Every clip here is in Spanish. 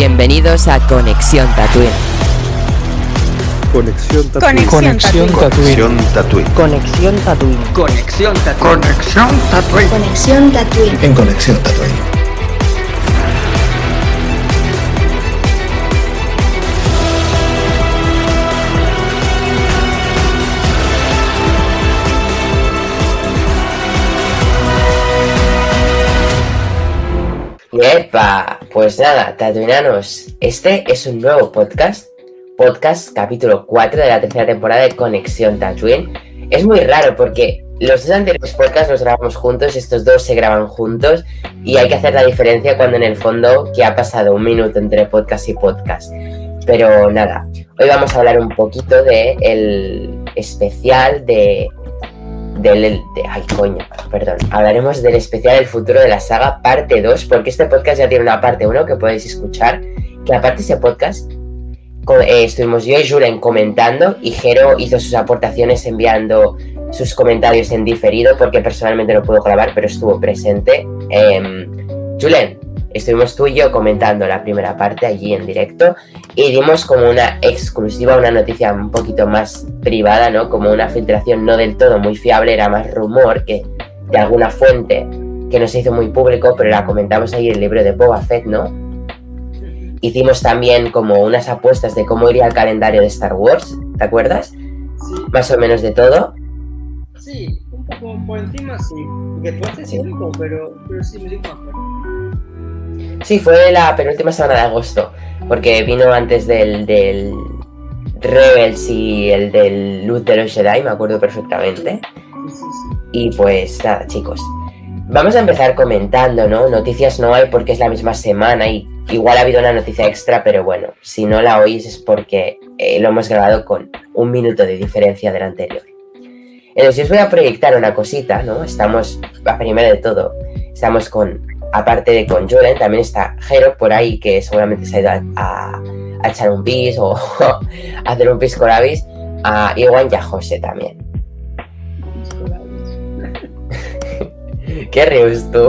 Bienvenidos a Conexión Tatooine. Conexión Tatooine. Conexión Tatooine. Conexión Tatooine. Conexión Tatooine. Conexión Tatooine. Conexión Tatooine. En Conexión Tatooine. ¡Epa! Pues nada, tatuinanos, este es un nuevo podcast, podcast capítulo 4 de la tercera temporada de Conexión Tatooine. Es muy raro porque los dos anteriores podcasts los grabamos juntos, estos dos se graban juntos y hay que hacer la diferencia cuando en el fondo que ha pasado un minuto entre podcast y podcast. Pero nada, hoy vamos a hablar un poquito de especial de del... de- ay, coño, perdón. Hablaremos del especial El futuro de la saga, parte 2, porque este podcast ya tiene una parte 1 que podéis escuchar, que aparte ese podcast eh, estuvimos yo y Julen comentando y Jero hizo sus aportaciones enviando sus comentarios en diferido porque personalmente no pudo grabar, pero estuvo presente. Em, Julen, estuvimos tú y yo comentando la primera parte allí en directo y dimos como una exclusiva, una noticia un poquito más privada, ¿no? Como una filtración no del todo muy fiable, era más rumor que de alguna fuente que no se hizo muy público, pero la comentamos ahí en el libro de Boba Fett, ¿no? Hicimos también como unas apuestas de cómo iría el calendario de Star Wars, ¿te acuerdas? Sí, Más o menos de todo. sí, un poco por encima sí. Que fue hace Sí. tiempo, pero, pero sí me más Sí, fue la penúltima semana de agosto, porque vino antes del, del Rebels y el del Luz de los Jedi, me acuerdo perfectamente. Y pues nada, chicos. Vamos a empezar comentando, ¿no? Noticias no hay porque es la misma semana y igual ha habido una noticia extra, pero bueno, si no la oís es porque eh, lo hemos grabado con un minuto de diferencia del anterior. Entonces os voy a proyectar una cosita, ¿no? Estamos, primero de todo, estamos con, aparte de con Julen, también está Jero por ahí que seguramente se ha ido a, a- a echar un pis o a hacer un pisco labis, a Iwan y a José también. ¿Qué ríes tú?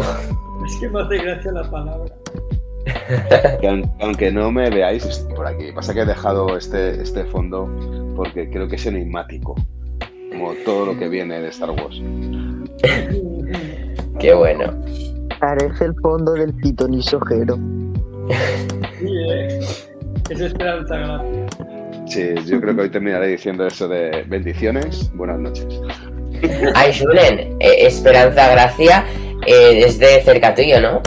Es que me hace gracia la palabra. Que aun- aunque no me veáis, estoy por aquí. Pasa que he dejado este, este fondo porque creo que es enigmático. Como todo lo que viene de Star Wars. Qué bueno. Parece el fondo del pitonizo Jero. Sí, eh. Es esperanza gracia. Sí, yo creo que hoy terminaré diciendo eso de bendiciones, buenas noches. Ay, Julen, eh, Esperanza Gracia eh, es de cerca tuyo, ¿no?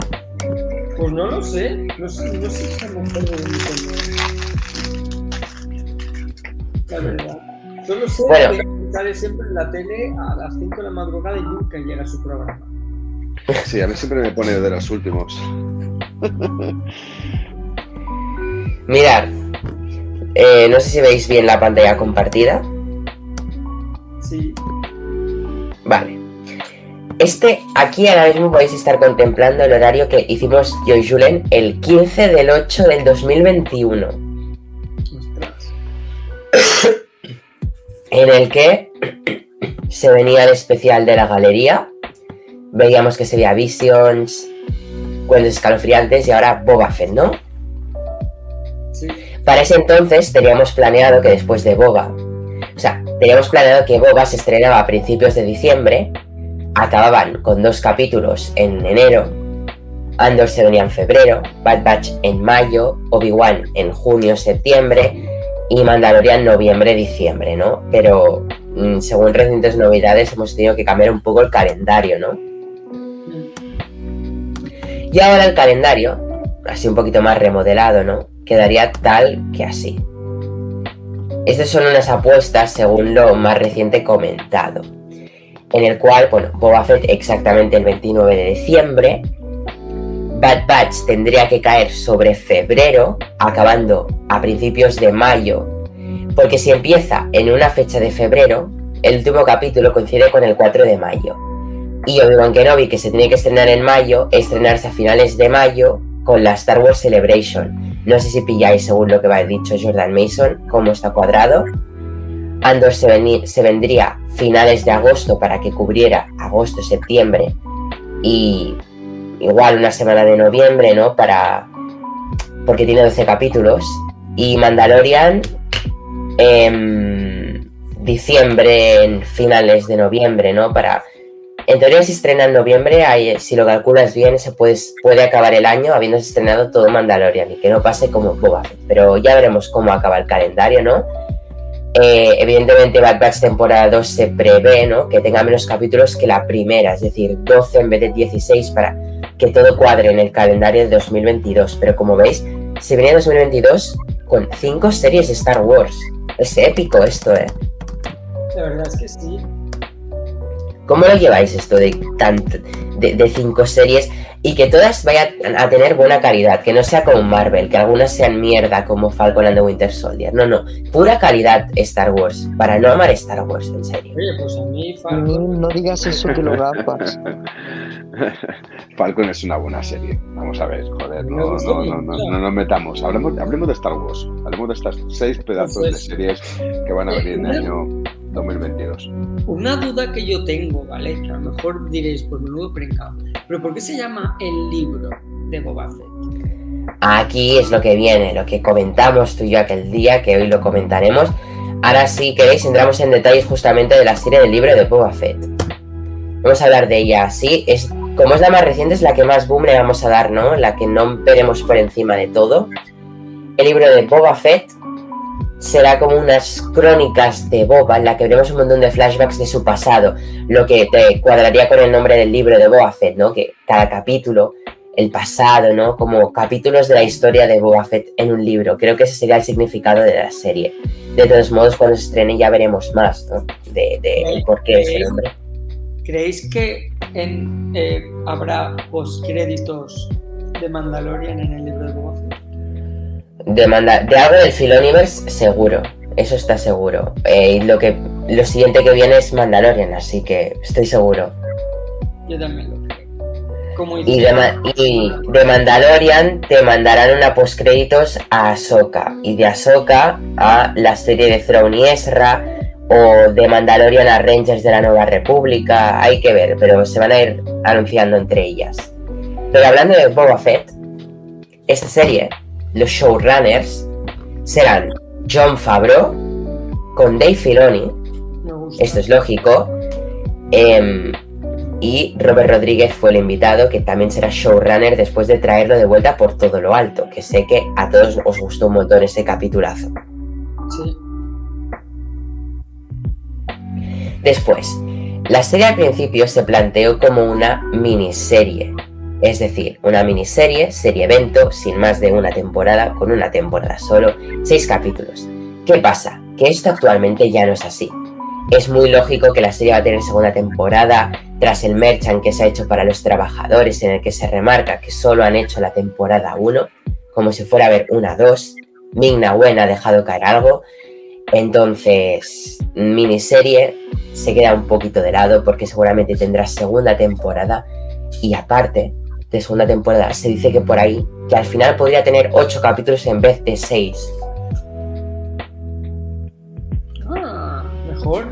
Pues no lo sé. No sé, no sé si coño. La verdad. Solo sé Bueno. que sale siempre en la tele a las 5 de la madrugada y nunca llega a su programa. Sí, a mí siempre me pone de los últimos. Mirad, eh, no sé si veis bien la pantalla compartida. Sí. Vale. Este, aquí ahora mismo podéis estar contemplando el horario que hicimos yo y Julen el 15 del 8 del 2021. Ostras. en el que se venía el especial de la galería. Veíamos que se veía Visions, cuentos escalofriantes y ahora Boba Fett, ¿no? Sí. Para ese entonces teníamos planeado que después de Boba, o sea, teníamos planeado que Boba se estrenaba a principios de diciembre, acababan con dos capítulos en enero, Andor se venía en febrero, Bad Batch en mayo, Obi-Wan en junio-septiembre y Mandalorian noviembre-diciembre, ¿no? Pero mm, según recientes novedades hemos tenido que cambiar un poco el calendario, ¿no? Y ahora el calendario, así un poquito más remodelado, ¿no? Quedaría tal que así. Estas son unas apuestas según lo más reciente comentado. En el cual, bueno, Boba Fett exactamente el 29 de diciembre. Bad Batch tendría que caer sobre febrero, acabando a principios de mayo. Porque si empieza en una fecha de febrero, el último capítulo coincide con el 4 de mayo. Y Obi-Wan Kenobi, que se tiene que estrenar en mayo, estrenarse a finales de mayo con la Star Wars Celebration. No sé si pilláis según lo que va dicho Jordan Mason, cómo está cuadrado. Andor se, veni- se vendría finales de agosto para que cubriera agosto, septiembre y igual una semana de noviembre, ¿no? Para porque tiene 12 capítulos. Y Mandalorian, en diciembre, en finales de noviembre, ¿no? Para. En teoría, si estrena en noviembre, ahí, si lo calculas bien, se puede, puede acabar el año habiéndose estrenado todo Mandalorian y que no pase como Boba Fett. Pero ya veremos cómo acaba el calendario, ¿no? Eh, evidentemente, Bad Batch temporada 2 se prevé, ¿no? Que tenga menos capítulos que la primera, es decir, 12 en vez de 16 para que todo cuadre en el calendario de 2022. Pero como veis, se venía 2022 con 5 series de Star Wars. Es épico esto, ¿eh? La verdad es que sí. ¿Cómo lo lleváis esto de, tant- de, de cinco series y que todas vayan a tener buena calidad? Que no sea como Marvel, que algunas sean mierda como Falcon and the Winter Soldier. No, no, pura calidad Star Wars, para no amar Star Wars, en serio. Oye, pues a mí Falcon. No digas eso que lo gafas. Falcon es una buena serie. Vamos a ver, joder, no, no, no, no, nos metamos. Hablemos, hablemos de Star Wars. Hablemos de estas seis pedazos de series que van a venir en el año 2022. Una duda que yo tengo, ¿vale? Que a lo mejor diréis, pues menudo pringao. Pero ¿por qué se llama el libro de Boba Fett? Aquí es lo que viene, lo que comentamos tú y yo aquel día, que hoy lo comentaremos. Ahora sí queréis entramos en detalles justamente de la serie del libro de Boba Fett. Vamos a hablar de ella así. Es, como es la más reciente, es la que más boom le vamos a dar, ¿no? La que no veremos por encima de todo. El libro de Boba Fett será como unas crónicas de Boba en la que veremos un montón de flashbacks de su pasado, lo que te cuadraría con el nombre del libro de Boba Fett, ¿no? Que cada capítulo el pasado, ¿no? Como capítulos de la historia de Boba Fett en un libro. Creo que ese sería el significado de la serie. De todos modos, cuando se estrene ya veremos más, ¿no? De, de el por qué ese nombre. ¿Creéis que en, eh, habrá postcréditos de Mandalorian en el libro de Boba Fett? De, algo del Filoniverse, seguro. Eso está seguro. Eh, y lo, que, lo siguiente que viene es Mandalorian, así que estoy seguro. Yo también lo creo. Como Y de, Ma- y de Mandalorian te mandarán una postcréditos a Ahsoka. Y de Ahsoka a la serie de Throne y Ezra. O de Mandalorian a Rangers de la Nueva República. Hay que ver, pero se van a ir anunciando entre ellas. Pero hablando de Boba Fett, esta serie, los showrunners serán John Favreau con Dave Filoni esto es lógico. Em, y Robert Rodríguez fue el invitado, que también será showrunner después de traerlo de vuelta por todo lo alto, que sé que a todos os gustó un montón ese capitulazo. Sí. Después, la serie al principio se planteó como una miniserie, es decir, una miniserie, serie evento, sin más de una temporada, con una temporada solo, seis capítulos. ¿Qué pasa? Que esto actualmente ya no es así. Es muy lógico que la serie va a tener segunda temporada, tras el merchant que se ha hecho para los trabajadores, en el que se remarca que solo han hecho la temporada 1, como si fuera a ver una 2. Ming Na Wen ha dejado caer algo. Entonces, miniserie se queda un poquito de lado porque seguramente tendrá segunda temporada. Y aparte de segunda temporada, se dice que por ahí, que al final podría tener 8 capítulos en vez de 6. Ah, mejor.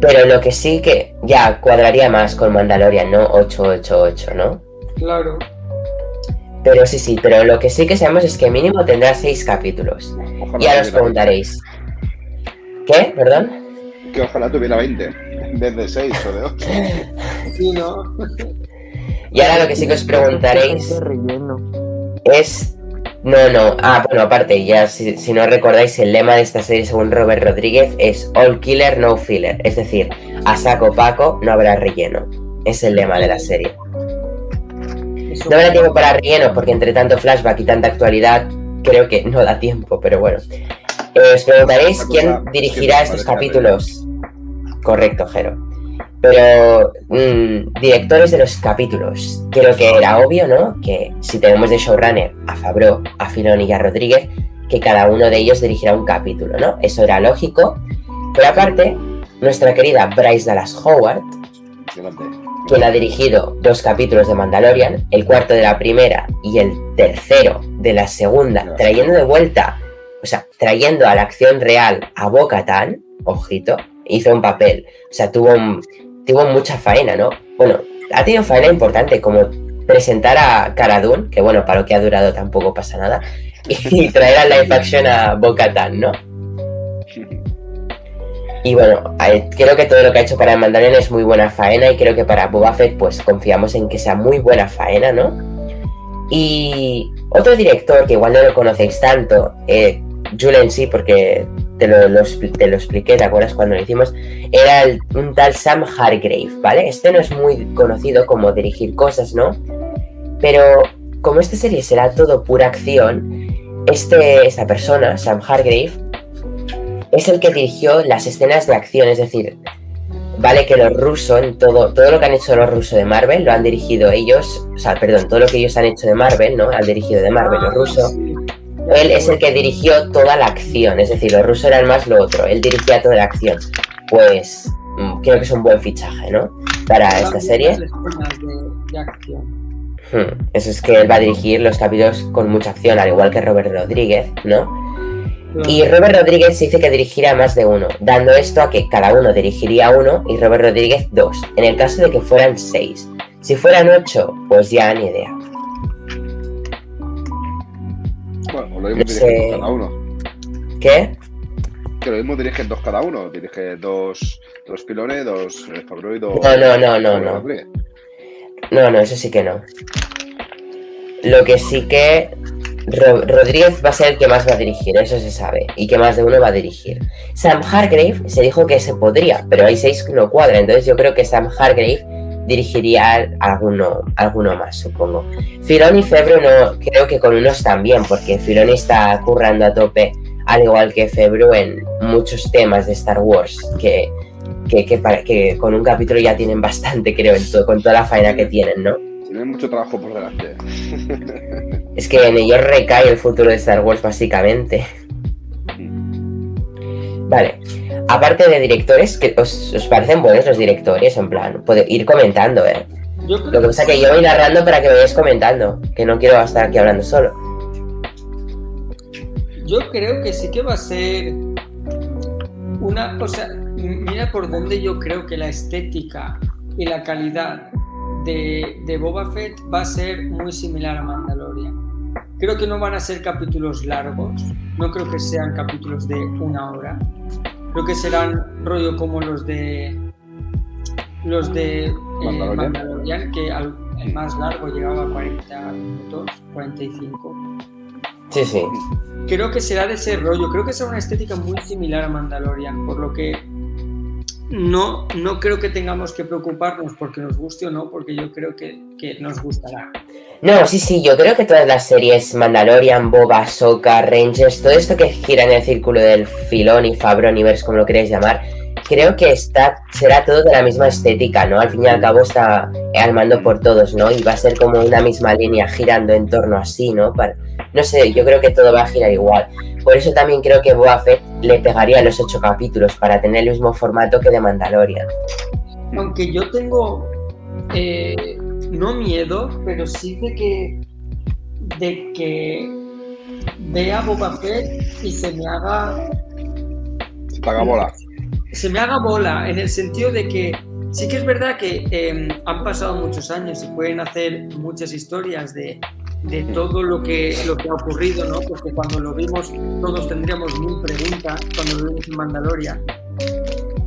Pero lo que sí que ya cuadraría más con Mandalorian, ¿no? 888, ¿no? Claro. Pero sí, sí, pero lo que sí que sabemos es que mínimo tendrá 6 capítulos. Ojalá Y ahora os preguntaréis. ¿Qué? ¿Perdón? 20, Que ojalá tuviera 20, en vez de 6 o de 8. Sí, ¿no? Y ahora lo que sí que os preguntaréis es... No, no. Ah, bueno, aparte, ya si, si no recordáis, el lema de esta serie, según Robert Rodríguez, es All Killer, No Filler. Es decir, a saco paco no habrá relleno. Es el lema de la serie. No habrá tiempo para relleno porque entre tanto flashback y tanta actualidad, creo que no da tiempo, pero bueno. Eh, os preguntaréis quién dirigirá estos capítulos. Correcto, Jero. Pero mm, directores de los capítulos. Creo que era obvio, ¿no? Que si tenemos de showrunner a Fabro, a Filoni y a Rodríguez, que cada uno de ellos dirigirá un capítulo, ¿no? Eso era lógico. Pero aparte, nuestra querida Bryce Dallas Howard quien ha dirigido dos capítulos de Mandalorian, el cuarto de la primera y el tercero de la segunda, trayendo de vuelta, o sea, trayendo a la acción real a Bo-Katan, ojito, hizo un papel, o sea, tuvo, un- tuvo mucha faena, ¿no? Bueno, ha tenido faena importante, como presentar a Cara Dune, que bueno, para lo que ha durado tampoco pasa nada, y traer a live action a Bo-Katan, ¿no? Y bueno, creo que todo lo que ha hecho para el Mandalorian es muy buena faena y creo que para Boba Fett pues confiamos en que sea muy buena faena, ¿no? Y otro director que igual no lo conocéis tanto, eh, Julen sí, porque te lo, lo te lo expliqué, ¿te acuerdas cuando lo hicimos? Era el- un tal Sam Hargrave, ¿vale? Este no es muy conocido como dirigir cosas, ¿no? Pero como esta serie será todo pura acción, este, esta persona, Sam Hargrave, es el que dirigió las escenas de acción, es decir, vale que los rusos, en todo, todo lo que han hecho los rusos de Marvel, lo han dirigido ellos, o sea, perdón, todo lo que ellos han hecho de Marvel, ¿no? Han dirigido de Marvel, los rusos. Él es el que dirigió toda la acción, es decir, los rusos eran más lo otro, él dirigía toda la acción. Pues mm, creo que es un buen fichaje, ¿no? Para esta serie. de, de acción. Hmm, Eso es que él va a dirigir los capítulos con mucha acción, al igual que Robert Rodríguez, ¿no? Y Robert Rodríguez se dice que dirigirá más de uno, dando esto a que cada uno dirigiría uno y Robert Rodríguez dos, en el caso de que fueran seis. Si fueran ocho, pues ya ni idea. Bueno, o lo mismo No dirigen sé. dos cada uno. ¿Qué? Que lo mismo dirigen dos cada uno. Dirige dos, dos pilones, dos eh, Favreau y dos. No, no, no, no, no. No, no, eso sí que no. Lo que sí que Ro- Rodríguez va a ser el que más va a dirigir, eso se sabe, y que más de uno va a dirigir. Sam Hargrave se dijo que se podría, pero hay seis que no cuadra, entonces yo creo que Sam Hargrave dirigiría alguno, alguno más, supongo. Filoni y Febro no, creo que con unos también, porque Filoni está currando a tope, al igual que Febro en muchos temas de Star Wars, que, que, que, para- que con un capítulo ya tienen bastante, creo, en con toda la faena que tienen, ¿no? Tienen mucho trabajo por delante. Es que en ellos recae el futuro de Star Wars, básicamente. Vale. Aparte de directores, que os, os parecen buenos los directores? En plan, puede ir comentando, ¿eh? Yo creo Lo que pasa es que yo voy narrando para que me vayáis comentando, que no quiero estar aquí hablando solo. Yo creo que sí que va a ser una, o sea, mira por dónde yo creo que la estética y la calidad de, de Boba Fett va a ser muy similar a Mandalorian. Creo que no van a ser capítulos largos, no creo que sean capítulos de una hora. Creo que serán rollo como los de los de eh, Mandalorian. Mandalorian, que al- el más largo llegaba a 40 minutos, 45 Sí, sí. creo que será de ese rollo, creo que será una estética muy similar a Mandalorian, por lo que no, no creo que tengamos que preocuparnos porque nos guste o no, porque yo creo que, que nos gustará. No, sí, sí, yo creo que todas las series Mandalorian, Boba, Soka, Rangers, todo esto que gira en el círculo del filón y Fabroniverse, como lo queréis llamar, creo que está, será todo de la misma estética, ¿no? Al fin y al cabo está al mando por todos, ¿no? Y va a ser como una misma línea girando en torno así, ¿no? Para, no sé, yo creo que todo va a girar igual. Por eso también creo que Boba Fett le pegaría los ocho capítulos para tener el mismo formato que de Mandalorian. Aunque yo tengo, eh, no miedo, pero sí de que, de que vea Boba Fett y se me haga Se te haga bola. se me haga bola en el sentido de que sí que es verdad que eh, han pasado muchos años y pueden hacer muchas historias de, de todo lo que, lo que ha ocurrido, ¿no? Porque cuando lo vimos todos tendríamos mil preguntas cuando lo vimos en Mandalorian.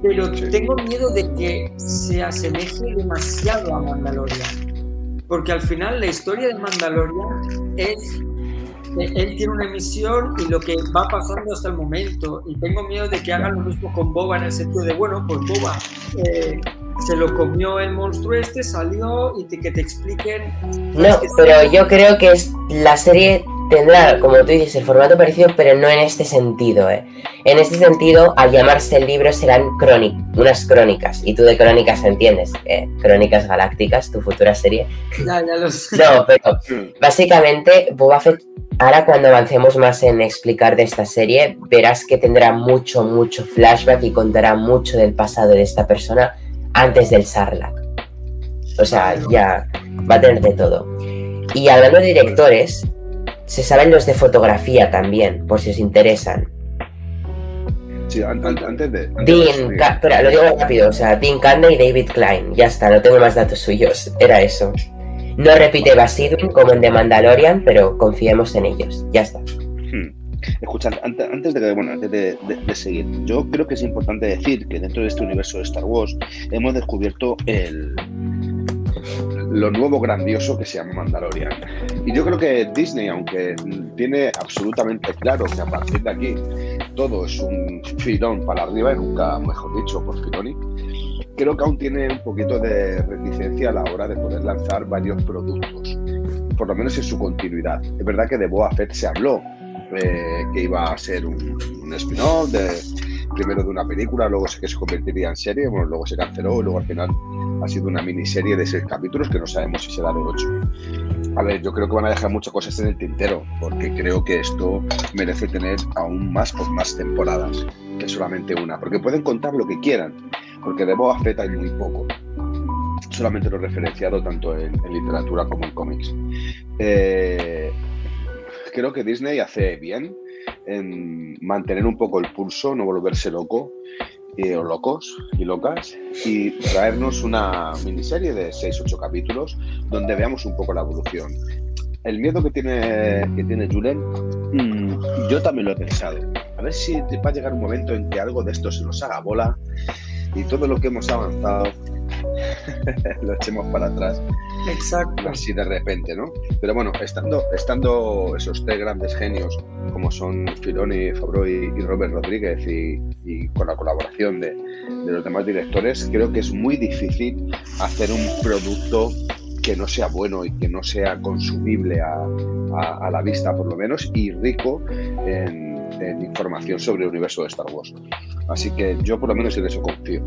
Pero tengo miedo de que se asemeje demasiado a Mandalorian. Porque al final la historia de Mandalorian es él tiene una misión y lo que va pasando hasta el momento. Y tengo miedo de que hagan lo mismo con Boba en el sentido de, bueno, pues Boba eh, se lo comió el monstruo este, salió y te- que te expliquen. No, pero yo creo que es, la serie tendrá, como tú dices, el formato parecido, pero no en este sentido. ¿eh? En este sentido, al llamarse el libro serán crónicas, unas crónicas, y tú de crónicas entiendes, ¿eh? Crónicas Galácticas, tu futura serie. Ya, ya lo sé. No, pero básicamente Boba Fett, ahora cuando avancemos más en explicar de esta serie, verás que tendrá mucho, mucho flashback y contará mucho del pasado de esta persona antes del Sarlacc. O sea, ya va a tener de todo. Y hablando de directores, se saben los de fotografía también, por si os interesan. Sí, an- an- antes de. Dean, Ca- espera, lo digo rápido, o sea, Dean Kanda y David Klein, ya está, no tengo más datos suyos, era eso. No repite Basidwin como en The Mandalorian, pero confiemos en ellos, ya está. Escuchad, ante- antes de bueno, antes de, de- de seguir, yo creo que es importante decir que dentro de este universo de Star Wars hemos descubierto el lo nuevo grandioso que se llama Mandalorian. Y yo creo que Disney, aunque tiene absolutamente claro que a partir de aquí todo es un filón para arriba, y nunca mejor dicho por Filoni, creo que aún tiene un poquito de reticencia a la hora de poder lanzar varios productos, por lo menos en su continuidad. Es verdad que de Boa Fett se habló eh, que iba a ser un, spin-off primero de una película, luego sé que se convertiría en serie, bueno, luego se canceló y luego al final ha sido una miniserie de seis capítulos que no sabemos si será de ocho. A ver, yo creo que van a dejar muchas cosas en el tintero, porque creo que esto merece tener aún más por más temporadas que solamente una, porque pueden contar lo que quieran, porque de Boba Fett hay muy poco, solamente lo referenciado tanto en, en literatura como en cómics. Eh, creo que Disney hace bien en mantener un poco el pulso, no volverse loco eh, o locos y locas y traernos una miniserie de 6-8 capítulos donde veamos un poco la evolución. El miedo que tiene, que tiene Julen, mm, yo también lo he pensado. A ver si va a llegar un momento en que algo de esto se nos haga bola y todo lo que hemos avanzado lo echemos para atrás Exacto. así de repente, ¿no? Pero bueno, estando, estando esos tres grandes genios como son Filoni, Favreau y, y Robert Rodríguez y, y con la colaboración de, de los demás directores, creo que es muy difícil hacer un producto que no sea bueno y que no sea consumible a, a- a la vista por lo menos y rico en, en información sobre el universo de Star Wars. Así que yo por lo menos en eso confío.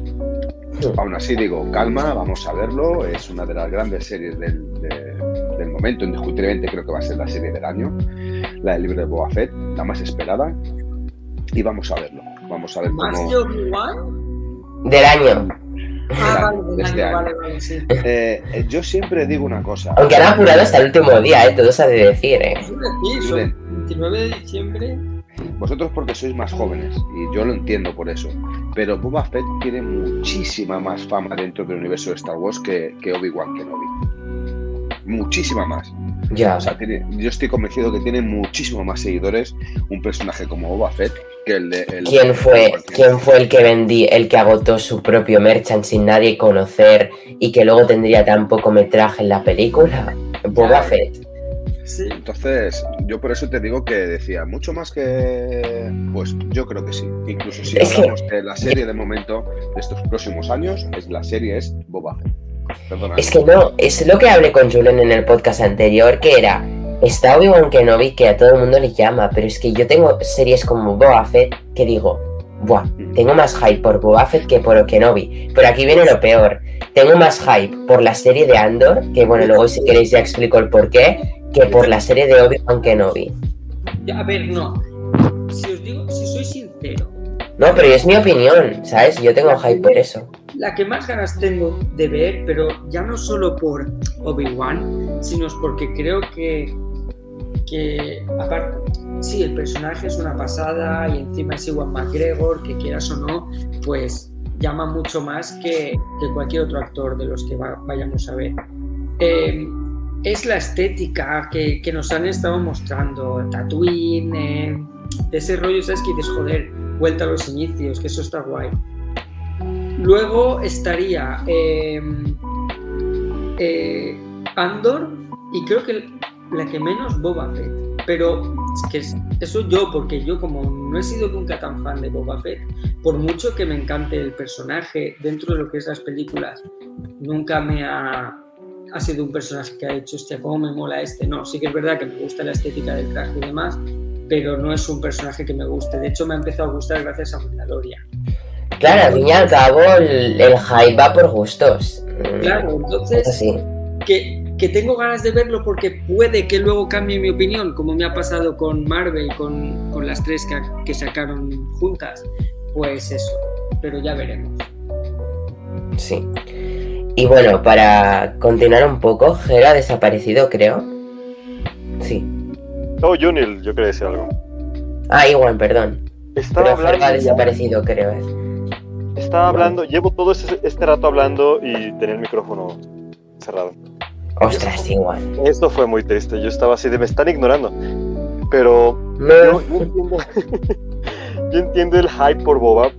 Aún así digo, calma, vamos a verlo. Es una de las grandes series del, de- del momento. Indiscutiblemente creo que va a ser la serie del año. La del libro de Boba Fett, la más esperada. Y vamos a verlo. Vamos a ver ¿Más cómo... Del año. Ah, Del- vale, de del este año, año. vale, vale, sí. Eh, eh, yo siempre digo una cosa. Aunque han apurado hasta el último día, ¿eh? Todo se ha de decir, ¿eh? Es decir, son Julen. 29 de diciembre. Vosotros porque sois más jóvenes y yo lo entiendo por eso. Pero Boba Fett tiene muchísima más fama dentro del universo de Star Wars que, que Obi-Wan Kenobi. Muchísima más. Ya. O sea, tiene- yo estoy convencido que tiene muchísimo más seguidores un personaje como Boba Fett que el de. el- ¿Quién fue, ¿Quién fue el que vendí, el que agotó su propio merchant sin nadie conocer y que luego tendría tan poco metraje en la película? Boba. Fett. Sí. Entonces, yo por eso te digo que decía, mucho más que. Pues yo creo que sí. Incluso si Es que- hablamos de la serie de momento de estos próximos años, es la serie es Boba. Perdona. Es que no, es lo que hablé con Julen en el podcast anterior, que era, está Obi-Wan Kenobi que a todo el mundo le llama, pero es que yo tengo series como Boba Fett que digo, buah, tengo más hype por Boba Fett que por Kenobi. Pero aquí viene lo peor, tengo más hype por la serie de Andor, que bueno, luego si queréis ya explico el porqué, que por la serie de Obi-Wan Kenobi. A ver, no. Si os digo, si soy sincero, No, pero es mi opinión, ¿sabes? Yo tengo hype por eso. la que más ganas tengo de ver, pero ya no solo por Obi-Wan, sino es porque creo que, que aparte, sí, el personaje es una pasada y encima es Iwan McGregor, que quieras o no, pues llama mucho más que, que cualquier otro actor de los que va- vayamos a ver. Eh, es la estética que, que nos han estado mostrando, Tatooine, eh, ese rollo, ¿sabes? Que dices, joder, vuelta a los inicios, que eso está guay. Luego estaría eh, eh, Andor y creo que la que menos Boba Fett. Pero es que es- eso yo, porque yo como no he sido nunca tan fan de Boba Fett, por mucho que me encante el personaje dentro de lo que es las películas, nunca me ha, ha sido un personaje que ha dicho, hostia, cómo me mola este. No, sí que es verdad que me gusta la estética del traje y demás, pero no es un personaje que me guste. De hecho, me ha empezado a gustar gracias a Mandalorian. Claro, al fin y al cabo el, el hype va por gustos. Claro, Es entonces así. que, que tengo ganas de verlo porque puede que luego cambie mi opinión, como me ha pasado con Marvel, con, con las tres que, que sacaron juntas. Pues eso, pero ya veremos. Sí. Y bueno, para continuar un poco, Gera ha desaparecido, creo. Sí. Oh, Junil, yo quería decir algo. Ah, igual, perdón. Estaba Pero Gera ha hablando, desaparecido, creo. eh. estaba hablando, llevo todo este, este rato hablando y tenía el micrófono cerrado. Ostras, igual. Esto fue muy triste, yo estaba así de me están ignorando. Pero No, yo, yo entiendo, yo entiendo el hype por Boba,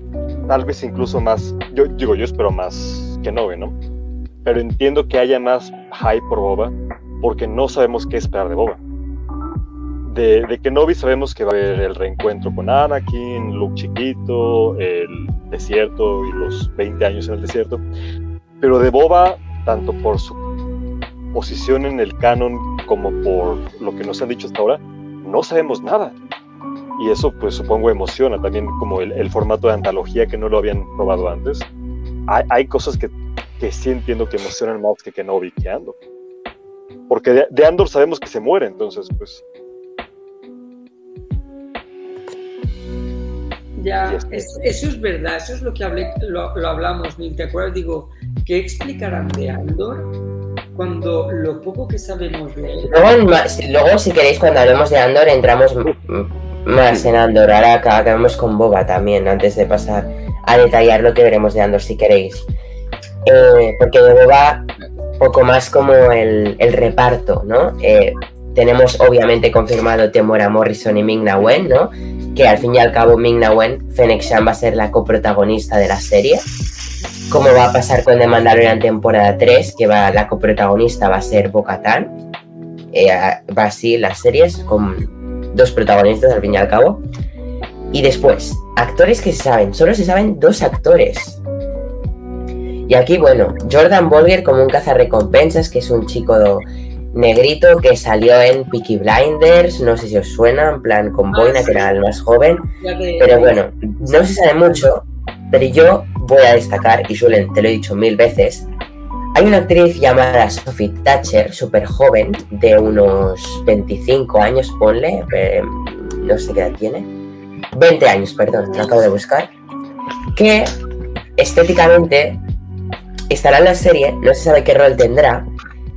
tal vez incluso más, yo digo, yo espero más que Nove, ¿no? Pero entiendo que haya más hype por Boba porque no sabemos qué esperar de Boba. De, de Kenobi sabemos que va a haber el reencuentro con Anakin, Luke chiquito, el desierto y los 20 años en el desierto. Pero de Boba, tanto por su posición en el canon como por lo que nos han dicho hasta ahora, no sabemos nada. Y eso pues supongo emociona también como el, el formato de antología que no lo habían probado antes. Hay, hay cosas que, que sí entiendo que emocionan más que Kenobi que Andor. Porque de, de Andor sabemos que se muere, entonces pues Ya, Y es- es- eso es verdad, eso es lo que hablé, lo, lo hablamos, Neil, ¿te acuerdas? Digo, ¿qué explicarán de Andor cuando lo poco que sabemos de él? Luego, luego, si queréis, cuando hablemos de Andor, entramos más en Andor. Ahora acabamos con Boba también, antes de pasar a detallar lo que veremos de Andor, si queréis. Eh, porque de Boba, poco más como el, reparto, ¿no? Eh, tenemos obviamente confirmado Temora Morrison y Ming-Na Wen, ¿no? Que al fin y al cabo Ming-Na Wen, Fennec Shan va a ser la coprotagonista de la serie. Como va a pasar con The Mandalorian temporada 3, que va, la coprotagonista va a ser Bo-Katan eh, va así las series con dos protagonistas al fin y al cabo. Y después, actores que se saben, solo se saben dos actores. Y aquí, bueno, Jordan Bolger como un cazarrecompensas, que es un chico negrito que salió en Peaky Blinders, no sé si os suena, en plan con Ah, Boina, sí. que era el más joven. Pero bueno, no se sabe mucho, pero yo voy a destacar, y Julen, te lo he dicho mil veces, hay una actriz llamada Sophie Thatcher, súper joven, de unos 25 años, ponle, eh, no sé qué edad tiene, 20 años, perdón, lo acabo de buscar, que estéticamente estará en la serie, no se sabe qué rol tendrá,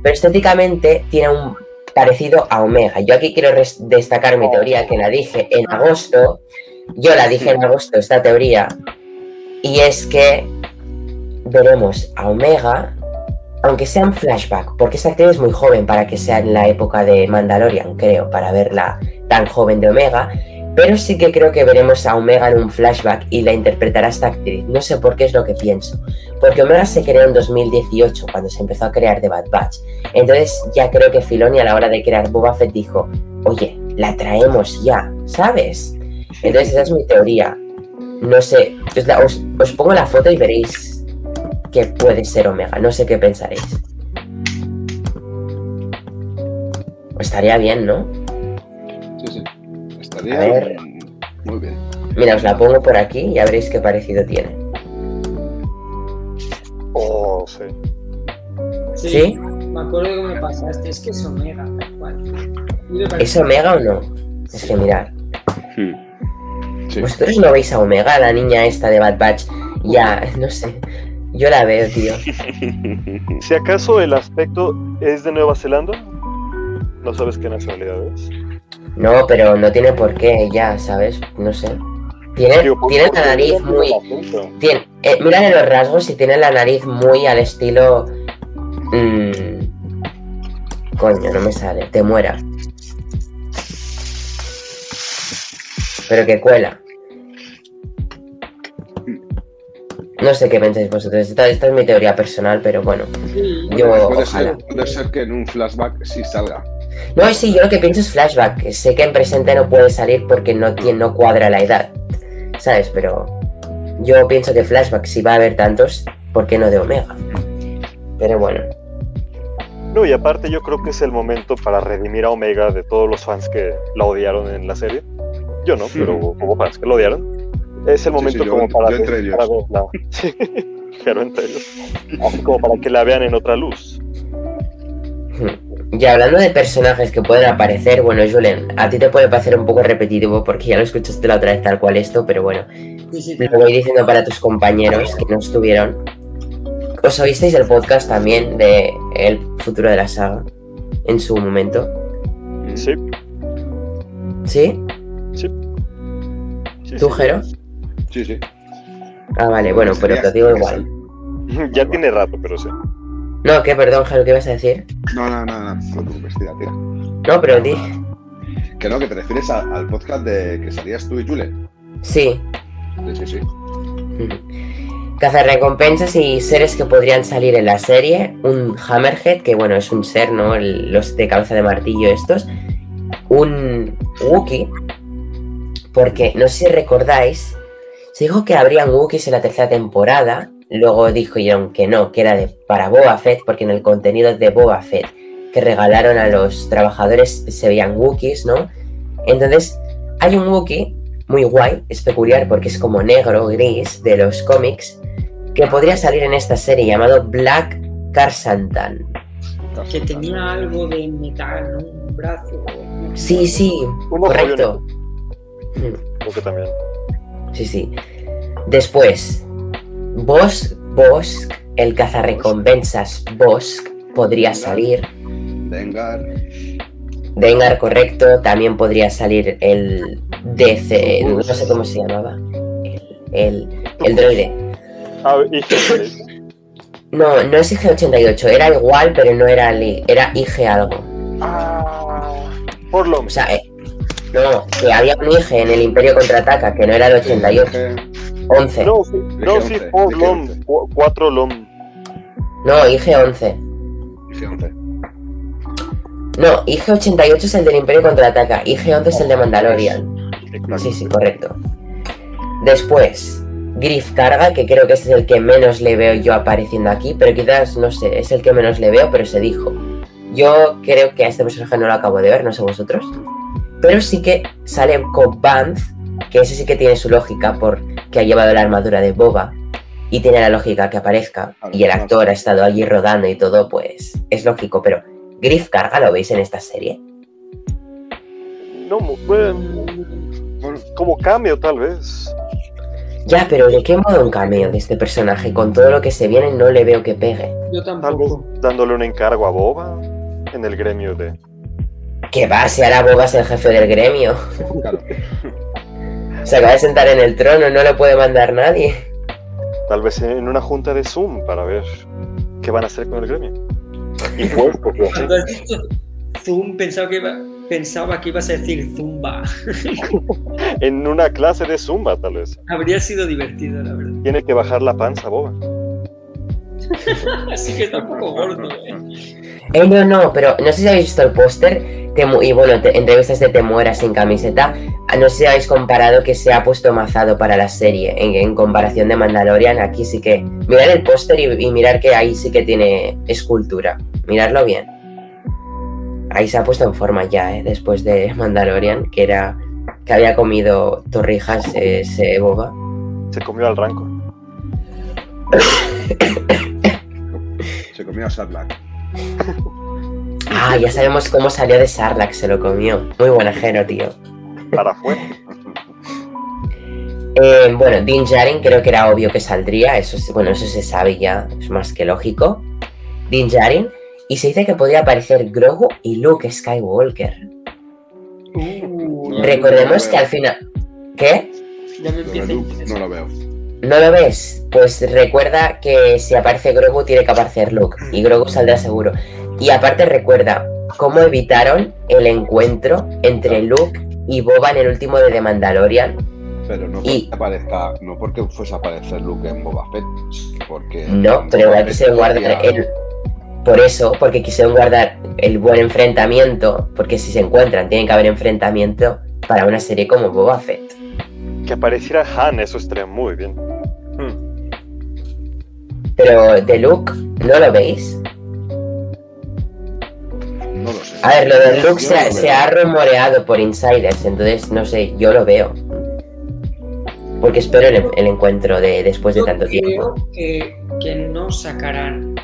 pero estéticamente tiene un parecido a Omega. Yo aquí quiero destacar mi teoría, que la dije en agosto, yo la dije en agosto, esta teoría, y es que veremos a Omega, aunque sea en flashback, porque esta actriz es muy joven para que sea en la época de Mandalorian, creo, para verla tan joven de Omega, pero sí que creo que veremos a Omega en un flashback y la interpretará esta actriz. No sé por qué es lo que pienso, porque Omega se creó en 2018, cuando se empezó a crear The Bad Batch. Entonces ya creo que Filoni a la hora de crear Boba Fett dijo, oye, la traemos ya, ¿sabes? Entonces esa es mi teoría. No sé, os, pongo la foto y veréis que puede ser Omega. No sé qué pensaréis. Estaría bien, ¿no? Sí, sí. A ver. muy bien. Mira, os la pongo por aquí y ya veréis qué parecido tiene. Oh, sí. Sí, ¿Sí? me acuerdo cómo me pasaste, es que es Omega, tal cual. ¿Es Omega o no? Es que mirad. Hmm. Sí. ¿Vosotros no veis a Omega, la niña esta de Bad Batch? Ya, no sé. Yo la veo, tío. Si acaso el aspecto es de Nueva Zelanda, no sabes qué nacionalidad es. No, pero no tiene por qué, ya, ¿sabes? No sé. Tiene, tiene la nariz muy... Tiene, eh, mírale los rasgos y tiene la nariz muy al estilo... mm, coño, no me sale. Te muera. Pero que cuela. No sé qué pensáis vosotros. Esta, esta es mi teoría personal, pero bueno. Sí, Yo, puede, ojalá. ser, puede ser que en un flashback sí salga. No, sí, yo lo que pienso es flashback. Sé que en presente no puede salir porque no, tiene, no cuadra la edad. ¿Sabes? Pero yo pienso que flashback, si va a haber tantos, ¿por qué no de Omega? Pero bueno, No, y aparte yo creo que es el momento para redimir a Omega de todos los fans que la odiaron en la serie. Yo no, pero hubo, fans que la odiaron. Es el Sí, momento sí, yo- como para, yo entre ellos. para verla. Sí, pero entre ellos. Así como para que la vean en otra luz. Y hablando de personajes que pueden aparecer, bueno, Julen, a ti te puede parecer un poco repetitivo porque ya lo escuchaste la otra vez tal cual esto, pero bueno, sí, sí, lo voy diciendo para tus compañeros que no estuvieron. ¿Os oísteis el podcast también de El futuro de la saga en su momento? Sí, ¿Sí? sí. sí, ¿Tú, sí. Jero? Sí, sí. Ah, vale, bueno, pero te digo igual. Ya tiene rato, pero sí. No, ¿qué? Perdón, Jero, ¿qué ibas a decir? No, no, no, no. No te preocupes, tira, tira. No, pero di. Que no, que te refieres a- al podcast de que salías tú y Jule. Sí. Sí, sí, sí. Cazarrecompensas y seres que podrían salir en la serie. Un Hammerhead, que bueno, es un ser, ¿no? El- los de cabeza de martillo estos. Un Wookiee. Porque no sé si recordáis. Se dijo que habrían Wookiees en la tercera temporada. Luego dijeron que no, que era de, para Boba Fett, porque en el contenido de Boba Fett que regalaron a los trabajadores se veían Wookiees, ¿no? Entonces, hay un Wookiee muy guay, es peculiar porque es como negro, gris, de los cómics, que podría salir en esta serie llamado Black Karsantan. Que tenía algo de metal, ¿no? Un brazo. Sí, sí, correcto. Creo que también. Sí, sí. Después, Bosk, Bosk, el cazarrecompensas Bosk, podría salir. Dengar. Dengar, correcto. También podría salir el DC, no sé cómo se llamaba. El, el, el droide. Ah, No, no es IG-88, era igual, pero no era, era IG algo. Ah, Forlom. O sea, eh, no, que había un IG en el Imperio Contraataca, que no era el 88, 11. No, sí, no, sí, once, Forlom. dije once. cu- Cuatro Lom. No, IG-11. Dije 11. No, IG-88 es el del Imperio Contraataca, IG-11 es el de Mandalorian. Sí, sí, correcto. Después, Griff Carga, que creo que este es el que menos le veo yo apareciendo aquí, pero quizás, no sé, es el que menos le veo, pero se dijo. Yo creo que a este personaje no lo acabo de ver, no sé vosotros. Pero sí que sale Cobb Vanth, que ese sí que tiene su lógica porque ha llevado la armadura de Boba y tiene la lógica que aparezca. Y el actor ha estado allí rodando y todo, pues es lógico, pero Griff Carga, ¿lo veis en esta serie? No, bueno, como cambio tal vez. Ya, pero ¿de qué modo un cameo de este personaje? Con todo lo que se viene no le veo que pegue. Yo Tal vez tampoco. dándole un encargo a Boba en el gremio de. Que va, si ahora Boba es el jefe del gremio. Claro. Se acaba de sentar en el trono, no lo puede mandar nadie. Tal vez en una junta de Zoom para ver qué van a hacer con el gremio. Y pues, porque Cuando has dicho Zoom, pensaba que, iba, pensaba que ibas a decir Zumba. en una clase de Zumba, tal vez. Habría sido divertido, la verdad. Tiene que bajar la panza, Boba. Así que está un poco gordo, ¿eh? Eh, no, no, pero no sé si habéis visto el póster. Y bueno, te- entrevistas de Temuera sin camiseta. Ah, No sé si habéis comparado que se ha puesto mazado para la serie. En, en comparación de Mandalorian, aquí sí que. Mirad el póster y, y mirar que ahí sí que tiene escultura. Miradlo bien. Ahí se ha puesto en forma ya, ¿eh? Después de Mandalorian, que era. que había comido torrijas ese Boba. Se comió al ranco. Se comió a Sarlacc. Ah, ya sabemos cómo salió de Sarlacc, se lo comió. Muy buen ajeno, tío. Para afuera. Eh, bueno, Din Djarin creo que era obvio que saldría, eso, es- bueno, eso se sabe ya, es más que lógico. Din Djarin, y se dice que podría aparecer Grogu y Luke Skywalker. Uh, Recordemos que al final... ¿Qué? ya me no lo veo. ¿No lo ves? Pues recuerda que si aparece Grogu tiene que aparecer Luke, y Grogu saldrá seguro. Y aparte recuerda cómo evitaron el encuentro entre Luke y Boba en el último de The Mandalorian. Pero no Y- porque aparezca, no porque fuese a aparecer Luke en Boba Fett, porque No, pero Fett quisieron guardar podría- el... Por eso, porque quisieron guardar el buen enfrentamiento, porque si se encuentran tiene que haber enfrentamiento para una serie como Boba Fett. Que apareciera Han, eso estaría muy bien. Pero de Luke, ¿no lo veis? No lo sé. A ver, lo de Luke se, no ha- se rumoreado por insiders, entonces no sé, yo lo veo. Porque espero el, el encuentro de después de Yo tanto tiempo. creo que, que no sacarán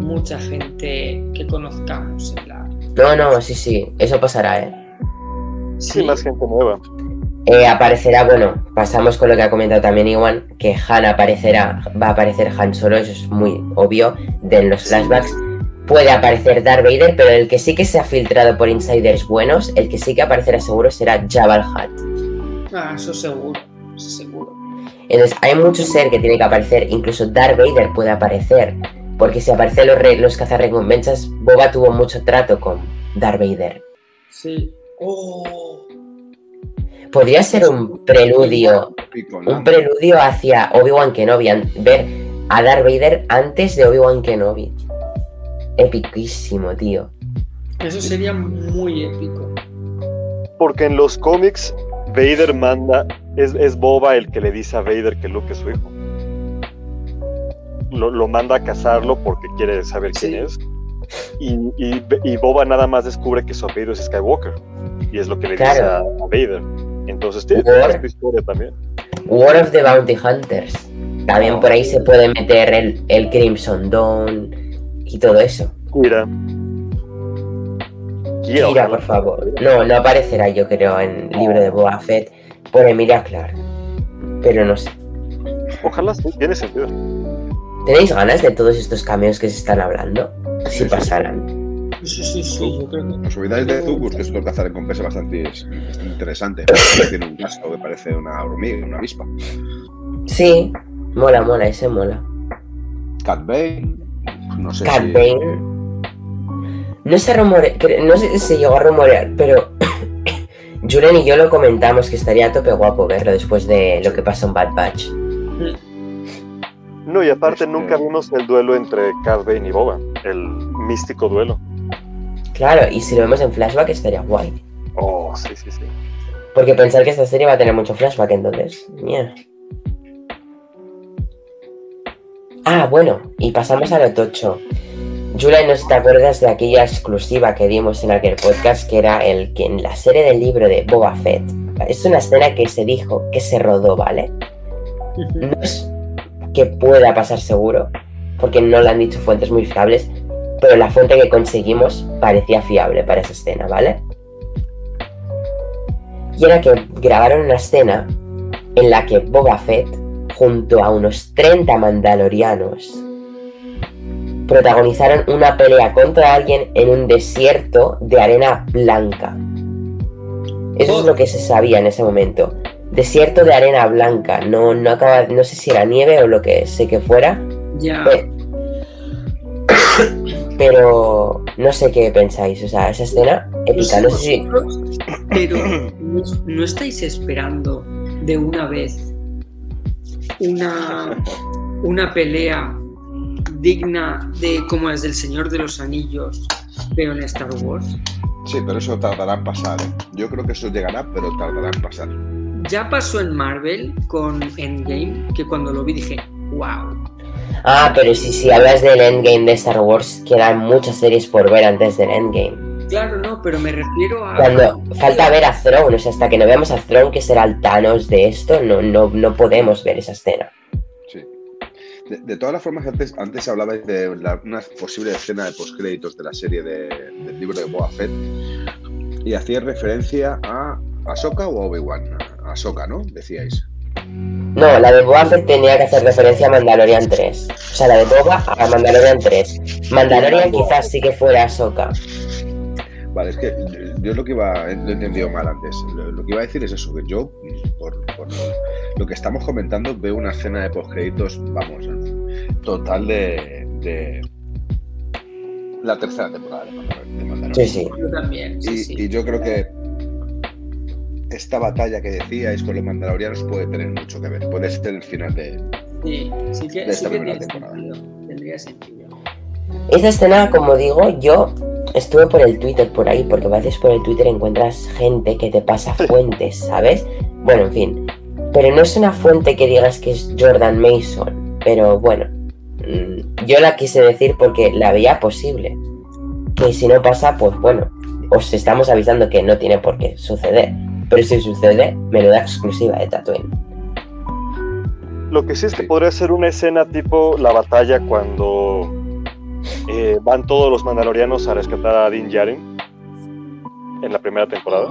mucha gente que conozcamos en la. No, no, sí, sí, eso pasará, ¿eh? Sí, más gente nueva. Eh, aparecerá, bueno, pasamos con lo que ha comentado también Iwan, que Han aparecerá, va a aparecer Han Solo, eso es muy obvio, de los flashbacks. Puede aparecer Darth Vader, pero el que sí que se ha filtrado por insiders buenos, el que sí que aparecerá seguro será Jabba el Hutt. Ah, eso seguro. Eso seguro. Entonces, hay mucho ser que tiene que aparecer, incluso Darth Vader puede aparecer, porque si aparecen los, re- los cazarrecompensas, Boba tuvo mucho trato con Darth Vader. Sí. Oh, Podría ser un preludio, un preludio hacia Obi-Wan Kenobi, ver a Darth Vader antes de Obi-Wan Kenobi. Epiquísimo, tío. eso sería muy épico. Porque en los cómics, Vader manda, es, es Boba el que le dice a Vader que Luke es su hijo. Lo, lo manda a cazarlo porque quiere saber quién es. Y, y- y Boba nada más descubre que su apellido es Skywalker. Y es lo que le dice a Vader. Entonces tiene War. esta historia también. War of the Bounty Hunters. También por ahí se puede meter el, el Crimson Dawn y todo eso. Kira. Kira, Mira, ojalá. por favor. No, no aparecerá, yo creo, en el libro de Boba Fett por Emilia Clarke. Pero no sé. Ojalá sí, tiene sentido. ¿Tenéis ganas de todos estos cameos que se están hablando? Si pasaran. Sí, sí, sí, yo creo que. Os olvidáis de Zucus, que es otro cazarrecompensa bastante interesante. Tiene un casco que parece una hormiga, una avispa. Sí, mola, mola, ese mola. Cat Bane, no sé Cat si... Bane. No se rumore, no sé si se llegó a rumorear, pero Julen y yo lo comentamos que estaría a tope guapo verlo después de lo que pasó en Bad Batch. No, y aparte Este- nunca vimos el duelo entre Cad Bane y Boba. El místico duelo. Claro, y si lo vemos en flashback estaría guay. Oh, sí, sí, sí. Porque pensar que esta serie va a tener mucho flashback entonces. Mierda. Ah, bueno, y pasamos a lo tocho. Julia, no sé si te acuerdas de aquella exclusiva que dimos en aquel podcast, que era el que en la serie del libro de Boba Fett. Es una escena que se dijo, que se rodó, ¿vale? No es que pueda pasar seguro, porque no lo han dicho fuentes muy fiables, pero la fuente que conseguimos parecía fiable para esa escena, ¿vale? Y era que grabaron una escena en la que Boba Fett, junto a unos 30 mandalorianos, protagonizaron una pelea contra alguien en un desierto de arena blanca. Eso es lo que se sabía en ese momento. Desierto de arena blanca. No, no, acaba, no sé si era nieve o lo que sé que fuera. Ya. Pero no sé qué pensáis. O sea, esa escena épica. No sé si. pero ¿no, no estáis esperando de una vez una, una pelea digna de como es del Señor de los Anillos, pero en Star Wars? Sí, pero eso tardará en pasar. ¿eh? Yo creo que eso llegará, pero tardará en pasar. Ya pasó en Marvel con Endgame, que cuando lo vi dije, wow. Ah, pero si, si hablas del endgame de Star Wars, quedan muchas series por ver antes del endgame. Claro, no, pero me refiero a... Cuando falta ver a Throne, o sea, hasta que no veamos a Throne, que será el Thanos de esto, no, no, no podemos ver esa escena. Sí. De, de todas las formas, antes, antes hablabais de la- una posible escena de postcréditos de la serie de- del libro de Boba Fett y hacíais referencia a Ahsoka o a Obi-Wan. A Ahsoka, ¿no? Decíais. No, la de Boba Fett tenía que hacer referencia a Mandalorian 3. O sea, la de Boba a Mandalorian 3. Mandalorian quizás sí que fuera Ahsoka. Vale, es que yo lo que iba, lo he entendido mal antes. Lo, lo que iba a decir es eso, que yo, por, por lo que estamos comentando, veo una escena de postcréditos, vamos, total de, de la tercera temporada de Mandalorian. de Mandalorian. Sí, sí. Yo también, sí, Y, sí. y yo creo que esta batalla que decíais con los mandalorianos puede tener mucho que ver. Puede ser el final de. Sí, sí que, de sí esta que primera tiene temporada. sentido. Tendría sentido. Esa escena, como digo, yo estuve por el Twitter por ahí, porque a veces por el Twitter encuentras gente que te pasa fuentes, ¿sabes? Bueno, en fin. Pero no es una fuente que digas que es Jordan Mason. Pero bueno, mm, yo la quise decir porque la veía posible. Que si no pasa, pues bueno, os estamos avisando que no tiene por qué suceder. Pero si sucede, menuda exclusiva de Tatooine. Lo que sí es que podría ser una escena tipo la batalla cuando eh, van todos los mandalorianos a rescatar a Din Djarin en la primera temporada.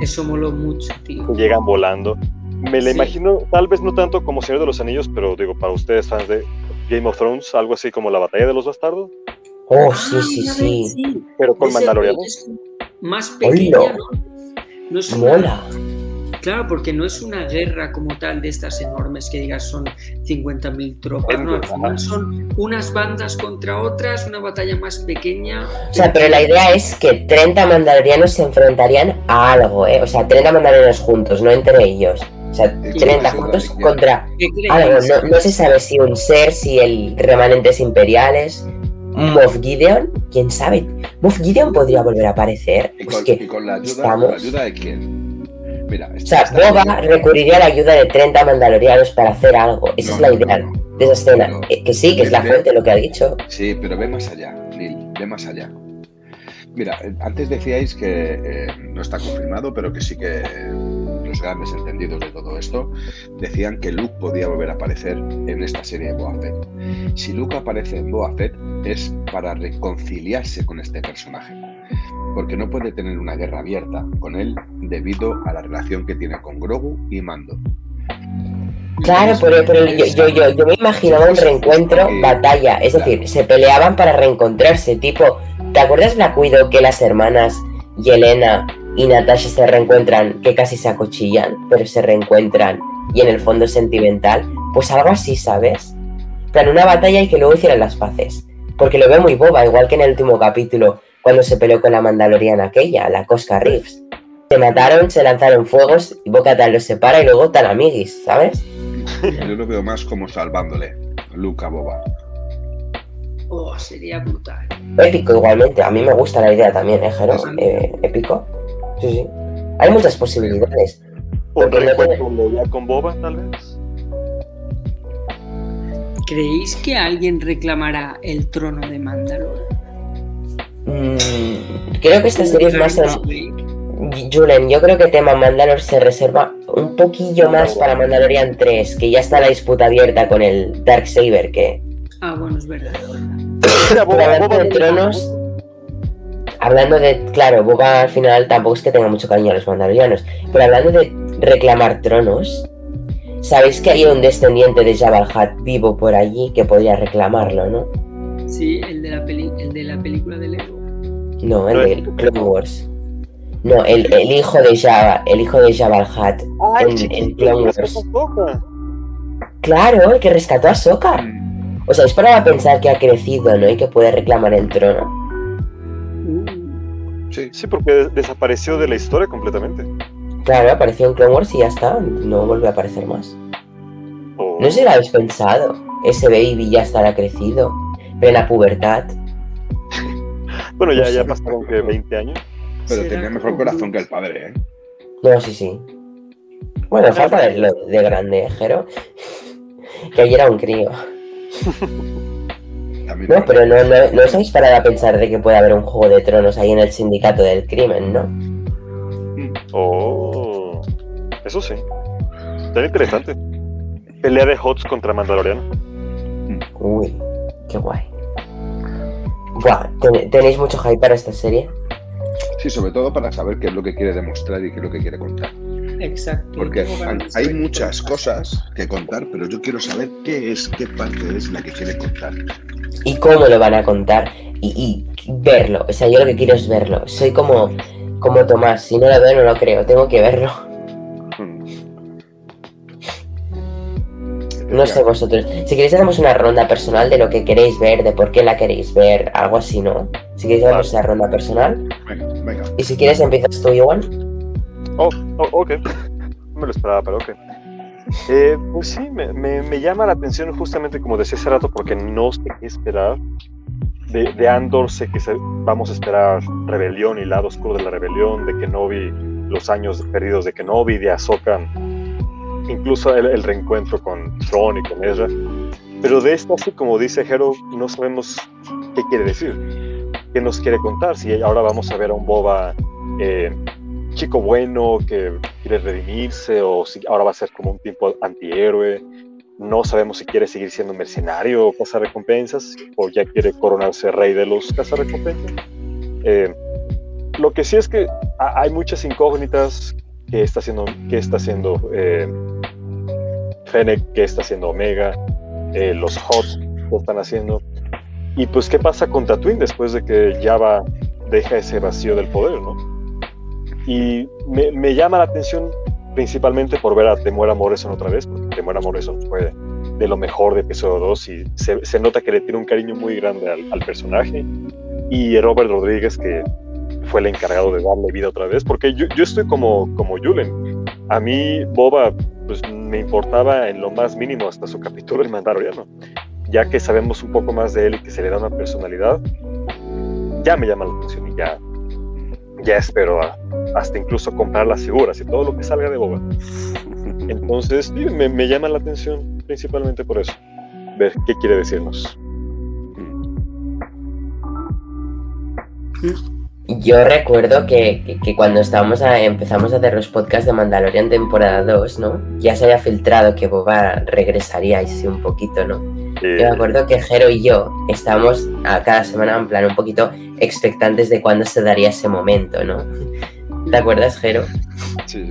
Eso moló mucho, tío. que llegan volando. Me la Sí. imagino, tal vez no tanto como Señor de los Anillos, pero digo, para ustedes fans de Game of Thrones, algo así como la batalla de los bastardos, Oh, sí, sí, sí. pero con Ese Mandalorianos. Más pequeña. ¿no? No es una- Mola. Claro, porque no es una guerra como tal de estas enormes que digas son 50.000 tropas, no, al final son unas bandas contra otras, una batalla más pequeña. O sea, pero la idea es que 30 mandalorianos se enfrentarían a algo, ¿eh? O sea, 30 mandalorianos juntos, no entre ellos. O sea, 30 juntos contra algo. No, no se sabe si un ser, si el remanentes imperiales. Moff Gideon, quién sabe. Moff Gideon podría volver a aparecer. ¿Y Pues con, que y con la, ayuda, estamos- con la ayuda de quién? Mira, O sea, Boba recurriría a la ayuda de 30 mandalorianos para hacer algo. Esa No, es la no, idea no, no. de esa escena. No. Eh, Que sí, que es la fuente lo que ha dicho. Sí, pero ve más allá, Neil, ve más allá. Mira, eh, antes decíais que eh, no está confirmado, pero que sí que los grandes entendidos de todo esto decían que Luke podía volver a aparecer en esta serie de Boba Fett. Si Luke aparece en Boba Fett es para reconciliarse con este personaje, porque no puede tener una guerra abierta con él debido a la relación que tiene con Grogu y Mando. Claro, pero, pero yo, yo, yo, yo me imaginaba un reencuentro, batalla. Es decir, se peleaban para reencontrarse. Tipo, ¿te acuerdas Black Widow que las hermanas Yelena y Natasha se reencuentran, que casi se acuchillan, pero se reencuentran y en el fondo es sentimental? Pues algo así, ¿sabes? En plan, una batalla y que luego hicieran las paces. Porque lo veo muy boba, igual que en el último capítulo, cuando se peleó con la mandaloriana aquella, la Cosca Reeves. Se mataron, se lanzaron fuegos, y Boca Tal los separa y luego tan amiguis, ¿sabes? Yo lo veo más como salvándole Luke a Boba. Oh, sería brutal. Épico igualmente, a mí me gusta la idea también, ¿eh, Jero? Eh, épico. Sí, sí. Hay muchas posibilidades. Un no con Boba, tal vez. ¿Creéis que alguien reclamará el trono de Mandalore? Mm, creo que esta serie es más... Julen, yo creo que tema Mandalor se reserva un poquillo más para Mandalorian 3, que ya está la disputa abierta con el Darksaber, que... Ah, bueno, es verdad. es verdad. Pero hablando de tronos, hablando de, claro, Boba al final tampoco es que tenga mucho cariño a los mandalorianos, pero hablando de reclamar tronos, ¿sabéis que hay un descendiente de Jabal Hutt vivo por allí que podría reclamarlo, no? Sí, el de la, peli el de la película de Lego. No, el No, de Clone Wars. No, el, el hijo de Jabba, el hijo de Jabal Hutt. Ay, En- Clone ¿qué Wars. Claro, el que rescató a Sokka. O sea, es para pensar que ha crecido, ¿no? Y que puede reclamar el trono. Sí, Sí, porque des- desapareció de la historia completamente. Claro, apareció en Clone Wars y ya está, no vuelve a aparecer más. O- No sé si lo habéis pensado. Ese baby ya estará crecido. Plena pubertad. Bueno, ya, ya pasaron que 20 años. pero tenía mejor corazón que el padre, ¿eh? No, sí, sí. Bueno, falta verlo de grande, ¿eh, Jero. Que ayer era un crío. También No, pero no, no, no os habéis parado a pensar de que puede haber un juego de tronos ahí en el sindicato del crimen, ¿no? Oh, eso sí. Está interesante. Pelea de Hots contra Mandaloriano. Uy, qué guay. Buah, ¿ten- ¿tenéis mucho hype para esta serie? Sí, sobre todo para saber qué es lo que quiere demostrar y qué es lo que quiere contar. Exacto. Porque hay muchas cosas que contar, pero yo quiero saber qué es, qué parte es la que quiere contar. ¿Y cómo lo van a contar? Y, y verlo. O sea, yo lo que quiero es verlo. Soy como, como Tomás. Si no lo veo, no lo creo. Tengo que verlo. Hmm. No sé vosotros. Si queréis hacemos una ronda personal de lo que queréis ver, de por qué la queréis ver, algo así, ¿no? Si queréis hacemos esa ronda personal. Venga, venga. Y si quieres empiezas tú, Iwan. Oh, oh, ok. No me lo esperaba, pero ok. Eh, pues sí, me, me- me llama la atención justamente como decía hace rato, porque no sé qué esperar. De, de Andor sé que se- vamos a esperar rebelión y lado oscuro de la rebelión, de Kenobi, los años perdidos de Kenobi, de Ahsoka, incluso el, el reencuentro con Thrawn y con Ezra. Pero de esto, así como dice Hero, no sabemos qué quiere decir, qué nos quiere contar. Si ahora vamos a ver a un Boba eh, chico bueno que quiere redimirse o si ahora va a ser como un tipo antihéroe. No sabemos si quiere seguir siendo mercenario o cazarrecompensas o ya quiere coronarse rey de los cazarrecompensas. Eh, lo que sí es que ha- hay muchas incógnitas que está haciendo, que está haciendo eh, Fennec, que está haciendo Omega, eh, los Hots que están haciendo. Y pues, ¿qué pasa con Tatooine después de que Java deja ese vacío del poder, no? Y me, llama la atención principalmente por ver a Temuera Morrison otra vez, porque Temuera Morrison fue de lo mejor de episodio 2 y se, nota que le tiene un cariño muy grande al, personaje. Y Robert Rodríguez, que fue el encargado de darle vida otra vez, porque yo, yo estoy como, como Julen. A mí, Boba, pues me importaba en lo más mínimo hasta su capítulo el Mandaloriano. Ya que sabemos un poco más de él y que se le da una personalidad, ya me llama la atención y ya, ya espero a, hasta incluso comprar las figuras y todo lo que salga de Boba. Entonces, sí, me, me, llama la atención principalmente por eso, ver qué quiere decirnos. Yo recuerdo que, que, que cuando estábamos a, empezamos a hacer los podcasts de Mandalorian temporada 2, ¿no? Ya se había filtrado que Boba regresaría así un poquito, ¿no? Sí. Yo me acuerdo que Jero y yo estábamos a cada semana en plan un poquito expectantes de cuándo se daría ese momento, ¿no? ¿Te acuerdas, Jero? Sí,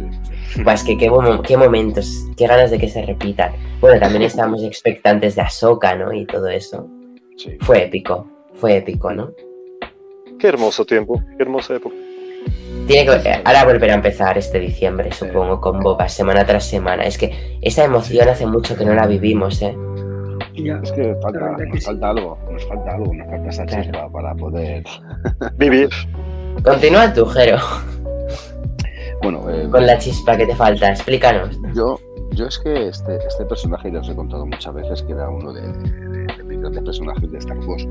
sí. Pues que qué, qué, momentos, qué ganas de que se repitan. Bueno, también estábamos expectantes de Ahsoka, ¿no? Y todo eso. Sí. Fue épico, fue épico, ¿no? Qué hermoso tiempo, qué hermosa época. Tiene que, ahora volver a empezar este diciembre, supongo, con Boba, semana tras semana. Es que esa emoción hace mucho que no la vivimos, ¿eh? Ya. Es que falta, que nos sí. falta algo, nos falta algo, nos falta esa Claro. chispa para poder. Vivir. Continúa tú, Jero, Bueno, eh, con la chispa que te falta. Explícanos. yo, yo es que este, este personaje, ya os he contado muchas veces, que era uno de, de- de mis grandes personajes de Star Wars,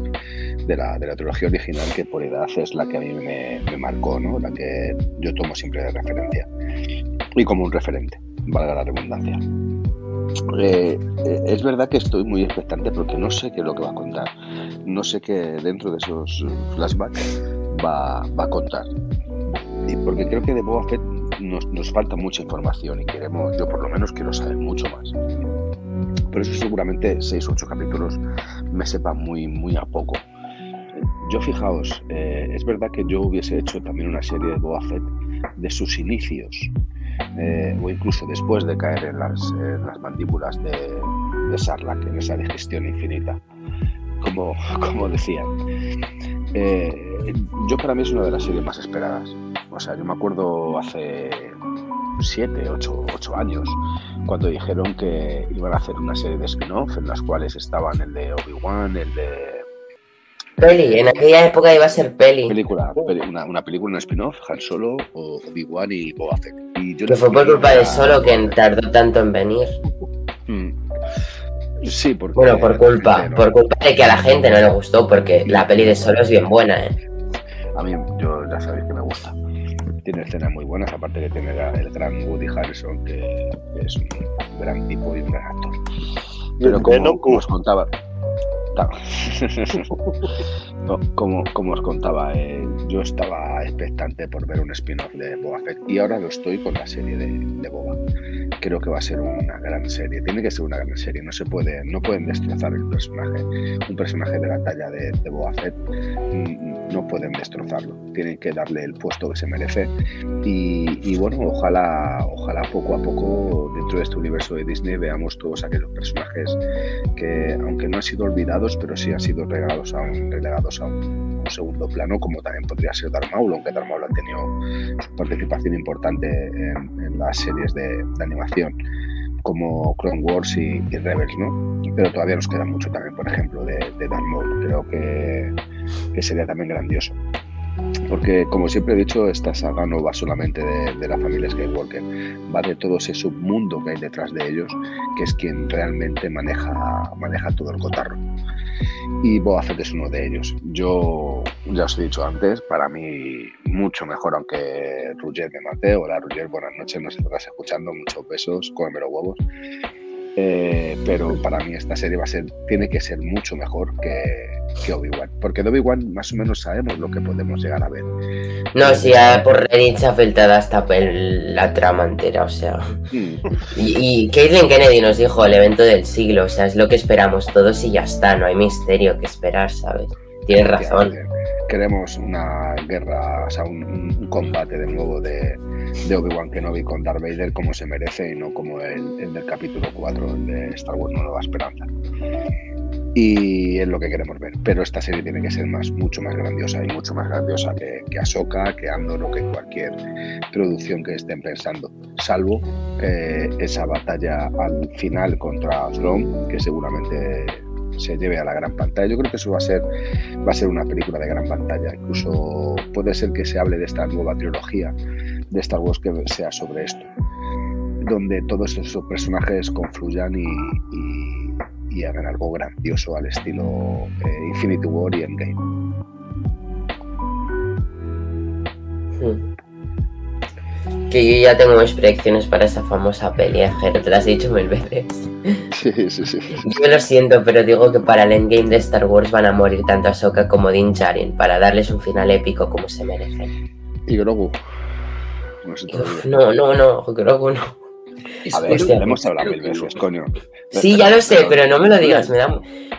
de la, de la trilogía original, que por edad es la que a mí me, me marcó, ¿no? La que yo tomo siempre de referencia. Y como un referente, valga la redundancia. Eh, eh, es verdad que estoy muy expectante porque no sé qué es lo que va a contar. No sé qué dentro de esos flashbacks va, va a contar. Y porque creo que de Boba Fett nos, nos falta mucha información y queremos, yo por lo menos quiero saber mucho más. Por eso seguramente 6 o 8 capítulos me sepa muy, muy a poco. Yo fijaos, eh, es verdad que yo hubiese hecho también una serie de Boba Fett de sus inicios, eh, o incluso después de caer en las, en las mandíbulas de, de en esa digestión infinita, como, como decían. Eh, yo para mí es una de las series más esperadas. O sea, yo me acuerdo hace 7, 8, años, cuando dijeron que iban a hacer una serie de spin-off en las cuales estaban el de Obi-Wan, el de Peli, en aquella época iba a ser peli. película, peli- una, una película, un spin-off, Han Solo, o Obi-Wan y Boba Fett. Y yo Que fue por culpa de Solo que tardó tanto en venir. Mm. Sí, porque... Bueno, por culpa, no. por culpa de que a la gente no le gustó, porque la peli de Solo es bien buena, ¿eh? A mí, yo ya sabéis que me gusta. Tiene escenas muy buenas, aparte de tener el gran Woody Harrison, que, que es un gran tipo y un gran actor. Pero como, como os contaba, claro. No, como, como os contaba, eh, yo estaba expectante por ver un spin-off de Boba Fett y ahora lo estoy con la serie de, de Boba. Creo que va a ser una gran serie, tiene que ser una gran serie, no se puede, no pueden destrozar el personaje. Un personaje de la talla de, de Boba Fett mm, no pueden destrozarlo, tienen que darle el puesto que se merece y, y bueno, ojalá, ojalá poco a poco dentro de este universo de Disney veamos todos aquellos personajes que aunque no han sido olvidados, pero sí han sido relegados a un, relegados a un, un segundo plano, como también podría ser Darth Maul, aunque Darth Maul ha tenido su participación importante en, las series de, animación como Clone Wars y, Rebels, ¿no? Pero todavía nos queda mucho también, por ejemplo, de, de Darth Maul. Creo que, que sería también grandioso. Porque, como siempre he dicho, esta saga no va solamente de, de la familia Skywalker, va de todo ese submundo que hay detrás de ellos, que es quien realmente maneja, maneja todo el cotarro. Y Boba Fett es uno de ellos. Yo, ya os he dicho antes, para mí mucho mejor, aunque Roger me mate. Hola Roger, buenas noches, nos estás escuchando, muchos besos, cómeme los huevos. Eh, pero para mí esta serie va a ser, tiene que ser mucho mejor que, que Obi-Wan. Porque de Obi-Wan más o menos sabemos lo que podemos llegar a ver. No, si por Reddit se ha filtrado hasta la trama entera, o sea. Mm. Y, y Caitlyn Kennedy nos dijo el evento del siglo, o sea, es lo que esperamos todos y ya está, no hay misterio que esperar, ¿sabes? Tienes razón. Queremos una guerra, o sea, un combate de nuevo de, de Obi-Wan Kenobi con Darth Vader como se merece y no como el, el del capítulo 4, el de Star Wars Nueva Esperanza. Y es lo que queremos ver. Pero esta serie tiene que ser más, mucho más grandiosa y mucho más grandiosa que, que Ahsoka, que Andor o que cualquier producción que estén pensando. salvo eh, esa batalla al final contra Throne, que seguramente se lleve a la gran pantalla. Yo creo que eso va a ser va a ser una película de gran pantalla. Incluso puede ser que se hable de esta nueva trilogía de Star Wars que sea sobre esto, donde todos esos personajes confluyan y, y, y hagan algo grandioso al estilo eh, Infinity War y Endgame. Hmm. Que yo ya tengo mis predicciones para esa famosa peli, ¿eh, Jero, te las he dicho mil veces. Sí, sí, sí. Yo lo siento, pero digo que para el endgame de Star Wars van a morir tanto Ahsoka como Din Djarin para darles un final épico como se merecen. Y Grogu. No sé Uf, todavía. no, no, no, Grogu no. A ver, Hostia. hemos hablado mil veces, coño. Sí, ya lo sé, pero no me lo digas, me da,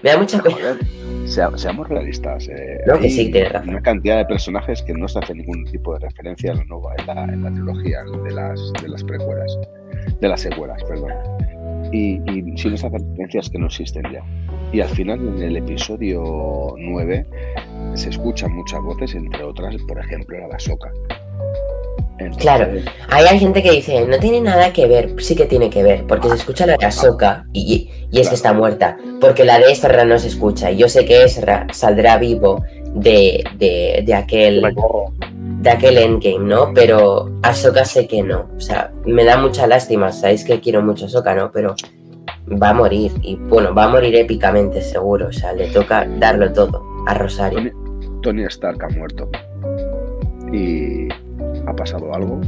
me da mucha pena. Sea- seamos realistas. eh, No, que sí, tienes razón. Una cantidad de personajes que no se hace ningún tipo de referencia a la nueva, en la, en la trilogía de las, de las precuelas, de las secuelas, perdón. Y, y sí nos hacen referencias que no existen ya. Y al final, en el episodio 9, se escuchan muchas voces, entre otras, por ejemplo, la de Ahsoka. Entonces, Claro. Ahí hay gente que dice, no tiene nada que ver, sí que tiene que ver, porque se escucha la de Ahsoka y, y es que está muerta, porque la de Ezra no se escucha. Y yo sé que Ezra saldrá vivo de, de, de aquel de aquel endgame, ¿no? Pero Ahsoka sé que no. O sea, me da mucha lástima, sabéis que quiero mucho a Ahsoka, ¿no? Pero va a morir, y bueno, va a morir épicamente seguro, o sea, le toca darlo todo a Rosario. Tony, Tony Stark ha muerto. Y ha pasado algo.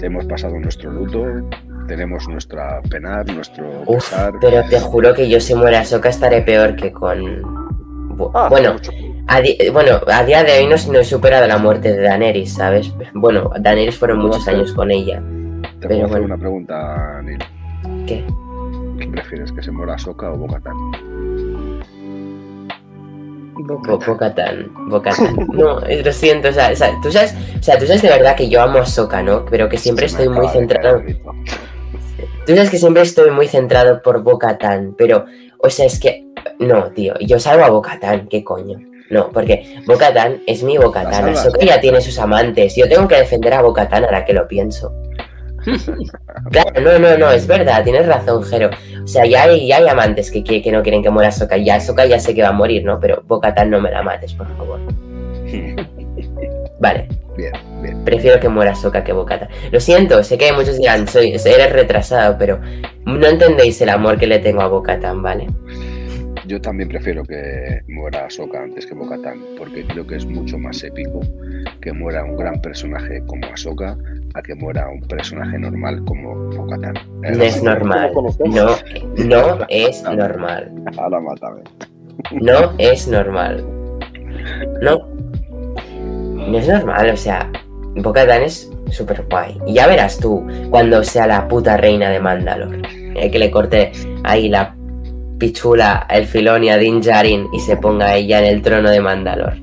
Hemos pasado nuestro luto. Tenemos nuestra penar, nuestro Uf, pesar. pero te juro que yo si muera Ahsoka estaré peor que con... Ah, bueno, a bueno, a día de hoy no, no he superado la muerte de Daenerys, ¿sabes? Bueno, Daenerys fueron muchos años con ella. Te pero puedo hacer bueno. una pregunta, Neil. ¿Qué? ¿Qué prefieres, que se muera Ahsoka o Bo-Katan? Bo- Bo-Katan, Bo-Katan. No, lo siento, o sea, o sea, tú sabes, o sea, tú sabes de verdad que yo amo a Ahsoka, ¿no? Pero que siempre estoy muy centrado. Tú sabes que siempre estoy muy centrado por Bo-Katan, pero, o sea, es que, no, tío, yo salvo a Bo-Katan, ¿qué coño? No, porque Bo-Katan es mi salvas. Ahsoka ya tiene sus amantes, yo tengo que defender a Bo-Katan ahora que lo pienso. Claro, no, no, no, es verdad, tienes razón, Jero. O sea, ya hay, ya hay amantes que, que, que no quieren que muera Ahsoka, ya Ahsoka ya sé que va a morir, ¿no? Pero Bo-Katan no me la mates, por favor. Vale, Bien, bien. Prefiero que muera Soka que Bocata. Lo siento, sé que muchos dirán, soy, eres retrasado, pero no entendéis el amor que le tengo a Bocatan, ¿vale? Yo también prefiero que muera Ahsoka antes que Bo-Katan, porque creo que es mucho más épico que muera un gran personaje como Ahsoka a que muera un personaje normal como Bo-Katan. Eh, No es normal. No, no es normal. Ahora mátame. No es normal. No. No es normal, o sea, Bocatan es súper guay. Y ya verás tú cuando sea la puta reina de Mandalor. eh, que le corte ahí la pichula, el filón a Din Djarin y se ponga ella en el trono de Mandalor.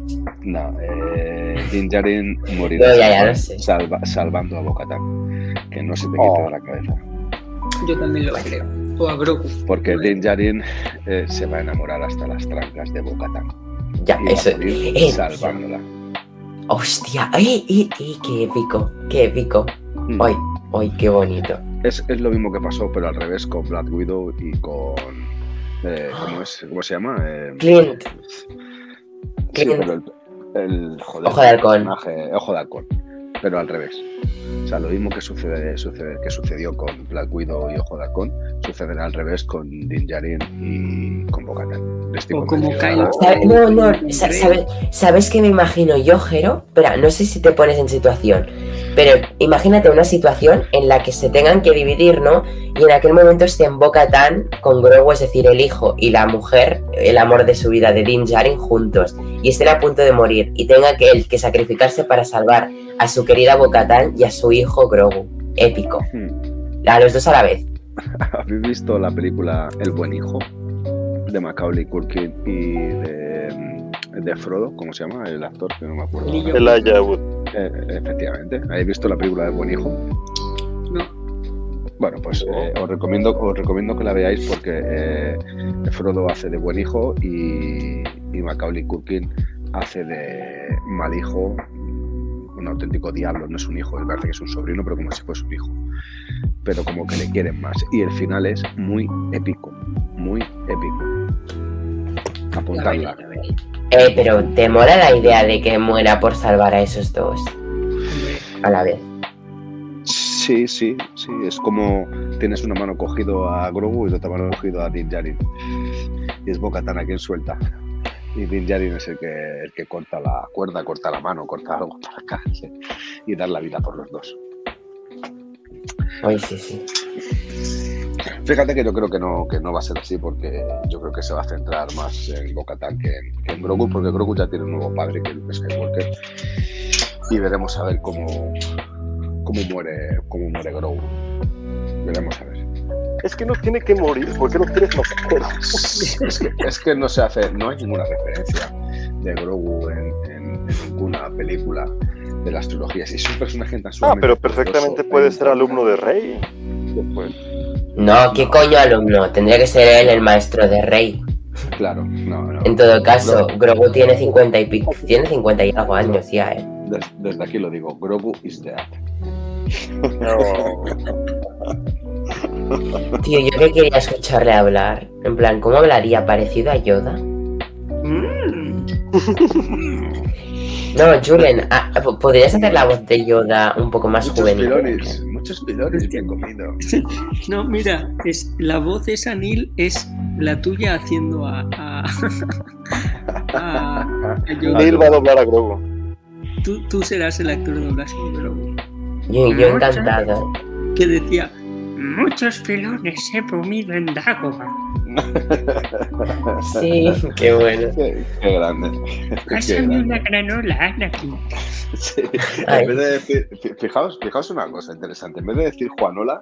No, eh, Din Djarin morirá No, ya, ya, no sé. salva- salvando a Bo-Katan. Que no se te quite Oh. de la cabeza. Yo también lo creo. O a Grogu. Porque Din Djarin eh, se va a enamorar hasta las trancas de Bo-Katan. Ya, Y va eso. a morir eh, salvándola. Hostia, ay, ay, ay, qué épico, qué épico. Mm. Ay, ay, qué bonito. Es, es lo mismo que pasó, pero al revés con Black Widow y con. Eh, ¿cómo, es? ¿Cómo se llama? Eh, Clint, sí, pero el, el- joder, Ojo de halcón. Ojo de halcón. Pero al revés. O sea, lo mismo que sucede, sucede que sucedió con Black Widow y Ojo de Halcón, sucederá al revés con Din Djarin y con O como. Kylo. ¿Sabe- No, no, sa- ¿sabes, ¿sabes qué me imagino yo, Jero? Espera, no sé si te pones en situación, pero imagínate una situación en la que se tengan que dividir, ¿no? Y en aquel momento estén Bo-Katan con Grogu, es decir, el hijo y la mujer, el amor de su vida de Din Djarin juntos, y estén a punto de morir, y tenga que él que sacrificarse para salvar a su querida Bo-Katan y a su hijo Grogu. Épico. Hmm. A los dos a la vez. ¿Habéis visto la película El buen hijo? De Macaulay Culkin y de, de Frodo, ¿cómo se llama? El actor que no me acuerdo. Elijah ahora. Elijah Wood. Eh, efectivamente. ¿Habéis visto la película del buen hijo? No. Bueno, pues eh, os, recomiendo, os recomiendo que la veáis porque eh, Frodo hace de buen hijo y, y Macaulay Culkin hace de mal hijo, un auténtico diablo, no es un hijo, me parece que es un sobrino, pero como si fuese un hijo. pero como que le quieren más. Y el final es muy épico, muy épico. Apuntarla. Eh, pero ¿te mola la idea de que muera por salvar a esos dos a la vez? Sí, sí, sí. Es como tienes una mano cogido a Grogu y otra mano cogido a Din Djarin. Y es Bo-Katan a quien suelta. Y Din Djarin es el que, el que corta la cuerda, corta la mano, corta algo para caerse y dar la vida por los dos. Oye, sí, sí. Fíjate que yo creo que no, que no va a ser así porque yo creo que se va a centrar más en Bo-Katan que, en- que en Grogu porque Grogu ya tiene un nuevo padre que es Luke Skywalker y veremos a ver cómo, cómo muere cómo muere Grogu. Veremos a ver. Es que no tiene que morir, ¿por qué no quieres matarlo? Es que, es que no se hace, no hay ninguna referencia de Grogu en, en- en ninguna película de las trilogías. Y es un personaje tan Ah, pero perfectamente puede ser alumno de Rey. Pues, No, ¿qué coño alumno? Tendría que ser él el maestro de Rey. claro, no, no. En todo caso, Grogu tiene 50 y pico, tiene 50 y algo años ya, eh. Des- desde aquí lo digo, Grogu is dead. No. Tío, yo que quería escucharle hablar. En plan, ¿cómo hablaría? ¿Parecido a Yoda? Mm. No, Julen, ah, ¿podrías hacer la voz de Yoda un poco más Muchos juvenil? pilones, muchos pilones que he comido. No, mira, es, la voz de Sanil es la tuya haciendo a. a, a-. Neil va a doblar a Grogu. Tú, tú serás el actor de doblaje de Grogu. Yo, yo encantado. Que decía: Muchos filones he comido en Dagobah. Sí, qué bueno. Qué, qué grande. Qué Pásame grande. una granola, Anakin. Sí. En vez de decir, fi- fijaos, fijaos una cosa interesante, en vez de decir Juanola,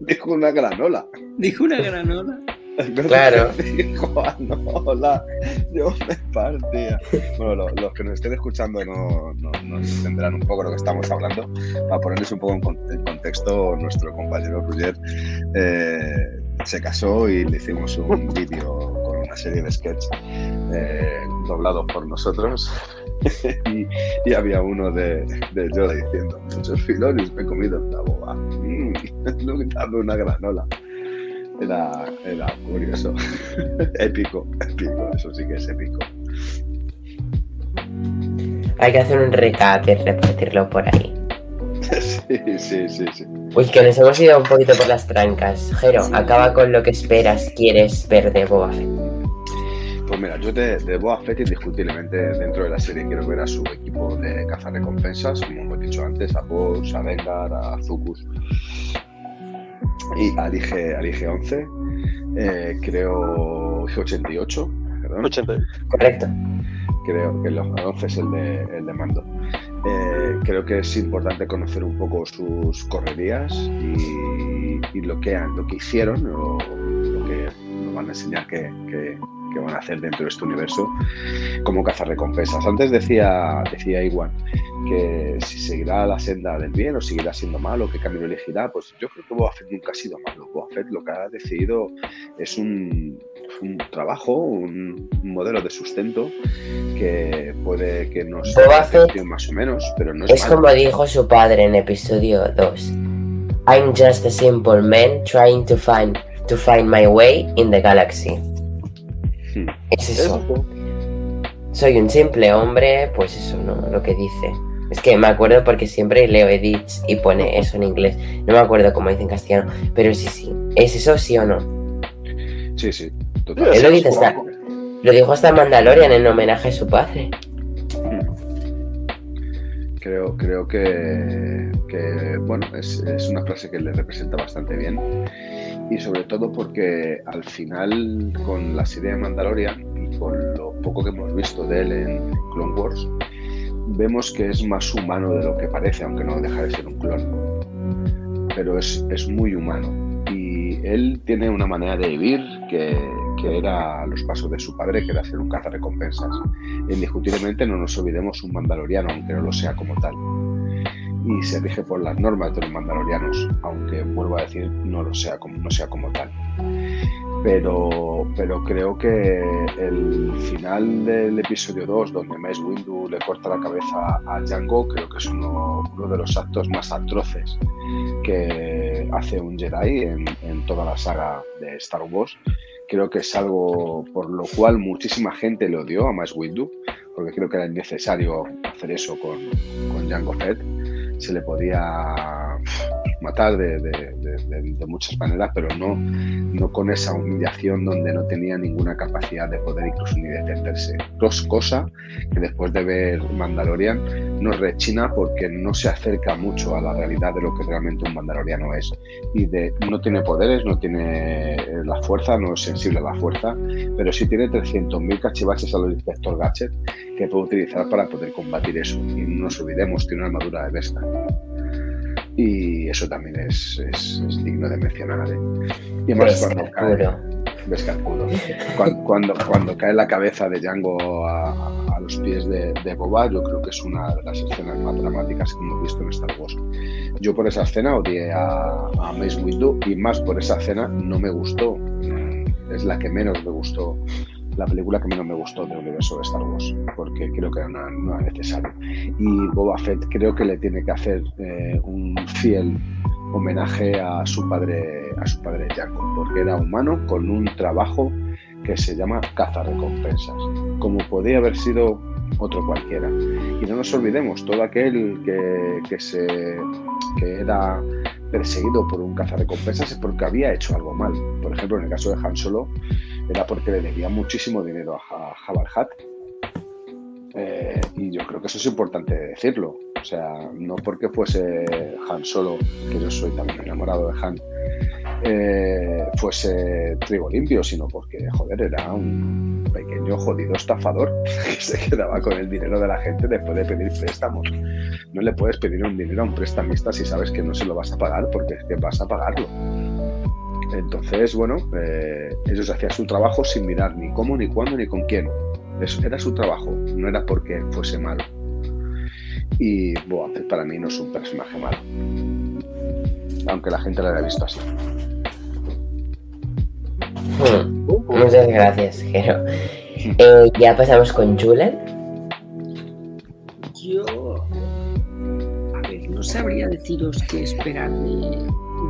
dijo una granola. Dijo una granola. En vez de Claro. decir Juanola, yo me partía. Bueno, lo- los que nos estén escuchando no, no, no entenderán un poco lo que estamos hablando. Para ponerles un poco en, con- en contexto, nuestro compañero Roger eh, se casó y le hicimos un vídeo con una serie de sketches eh, doblados por nosotros. y, y había uno de, de Yoda diciendo, muchos filones me he comido en la boba. Mm, una granola. Era, era curioso. épico, épico, eso sí que es épico. Hay que hacer un recap y repartirlo por ahí. sí, sí, sí, sí. Uy, que nos hemos ido un poquito por las trancas. Jero, acaba con lo que esperas, quieres ver de Boba Fett. Pues mira, yo de, de Fett indiscutiblemente dentro de la serie quiero ver a su equipo de cazarrecompensas, como hemos dicho antes, a Boss, a Vengar, a Zucus y al IG, al IG 11, eh, creo IG 88, perdón, 80. creo ¿Correcto? que el 11 es el de, el de mando. Eh, creo que es importante conocer un poco sus correrías y, y lo, que han, lo que hicieron, o lo que nos van a enseñar que, que- que van a hacer dentro de este universo como cazarrecompensas. Antes decía, decía Iwan que si seguirá la senda del bien o seguirá siendo malo, qué camino elegirá, pues yo creo que Boba Fett nunca ha sido malo. Boba Fett lo que ha decidido es un, un trabajo, un, modelo de sustento que puede que nos atención más o menos, pero no es, Es malo. como dijo su padre en episodio 2. I'm just a simple man trying to find to find my way in the galaxy. Hmm. Es eso. Eso. Soy un simple hombre, pues eso, ¿no? Lo que dice. Es que me acuerdo porque siempre leo edits y pone eso en inglés. No me acuerdo cómo dice en castellano. Pero sí, sí. ¿Es eso sí o no? Sí, sí, Sí, totalmente. Él lo dice hasta- Lo dijo hasta Mandalorian en homenaje a su padre. Creo, creo que, bueno, es, es una frase que le representa bastante bien. Y sobre todo porque al final, con la serie de Mandalorian y con lo poco que hemos visto de él en Clone Wars, vemos que es más humano de lo que parece, aunque no deja de ser un clon. Pero es, es muy humano. Y él tiene una manera de vivir que, que era los pasos de su padre, que era ser un cazarrecompensas. Indiscutiblemente no nos olvidemos un mandaloriano, aunque no lo sea como tal. Y se rige por las normas de los mandalorianos, aunque vuelvo a decir, no lo sea como, no sea como tal. pero, pero creo que el final del episodio 2, donde Mace Windu le corta la cabeza a Django, creo que es uno, uno de los actos más atroces que hace un Jedi en, en toda la saga de Star Wars. Creo que es algo por lo cual muchísima gente le odió a Mace Windu, porque creo que era innecesario hacer eso con, con Django Fett. Se le podía matar de, de, de, de, muchas maneras, pero no, no con esa humillación donde no tenía ninguna capacidad de poder incluso ni defenderse. Dos cosas que después de ver Mandalorian nos rechina porque no se acerca mucho a la realidad de lo que realmente un mandaloriano es. Y de, no tiene poderes, no tiene la fuerza, no es sensible a la fuerza, pero sí tiene 300.000 cachivaches a los inspector Gadget que puede utilizar para poder combatir eso. Y no nos olvidemos, tiene una armadura de bestia y eso también es, es, es digno de mencionar. ¿eh? Y más cuando cae, cuando, cuando, cuando, cae la cabeza de Django a, a los pies de, de, Boba, yo creo que es una de las escenas más dramáticas que hemos visto en Star Wars. Yo por esa escena odié a, a Mace Windu y más por esa escena no me gustó. Es la que menos me gustó la película que menos me gustó del universo de Star Wars, porque creo que no, no era necesario. Y Boba Fett creo que le tiene que hacer eh, un fiel homenaje a su padre, a su padre Jacob, porque era humano con un trabajo que se llama cazarrecompensas, como podía haber sido otro cualquiera. Y no nos olvidemos, todo aquel que, que, se, que era perseguido por un cazarrecompensas es porque había hecho algo mal. Por ejemplo, en el caso de Han Solo, era porque le debía muchísimo dinero a Jabal Hat. Eh, y yo creo que eso es importante decirlo. O sea, no porque fuese Han Solo, que yo soy también enamorado de Han, eh, fuese trigo limpio, sino porque, joder, era un pequeño jodido estafador que se quedaba con el dinero de la gente después de pedir préstamos. No le puedes pedir un dinero a un prestamista si sabes que no se lo vas a pagar porque es que vas a pagarlo. Entonces, bueno, eh, ellos hacían su trabajo sin mirar ni cómo, ni cuándo, ni con quién. Eso era su trabajo, no era porque fuese malo. Y bueno, para mí no es un personaje malo. Aunque la gente lo haya visto así. Hmm. Muchas gracias, Jero. Eh, ya pasamos con Julen. Yo. A ver, no sabría deciros qué esperar de,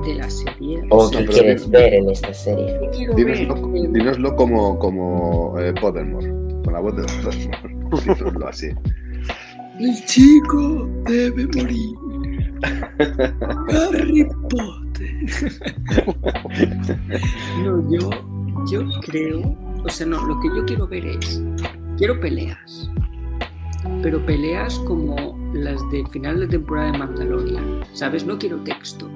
de la serie. ¿O qué quieres ver en esta serie? Dínoslo, como, como eh, Pottermore, con la voz de Pottermore. Dínoslo así. El chico debe morir. Harry Potter. no, yo, yo creo, o sea, no, lo que yo quiero ver es, quiero peleas, pero peleas como las de final de temporada de Mandalorian, ¿sabes? No quiero texto.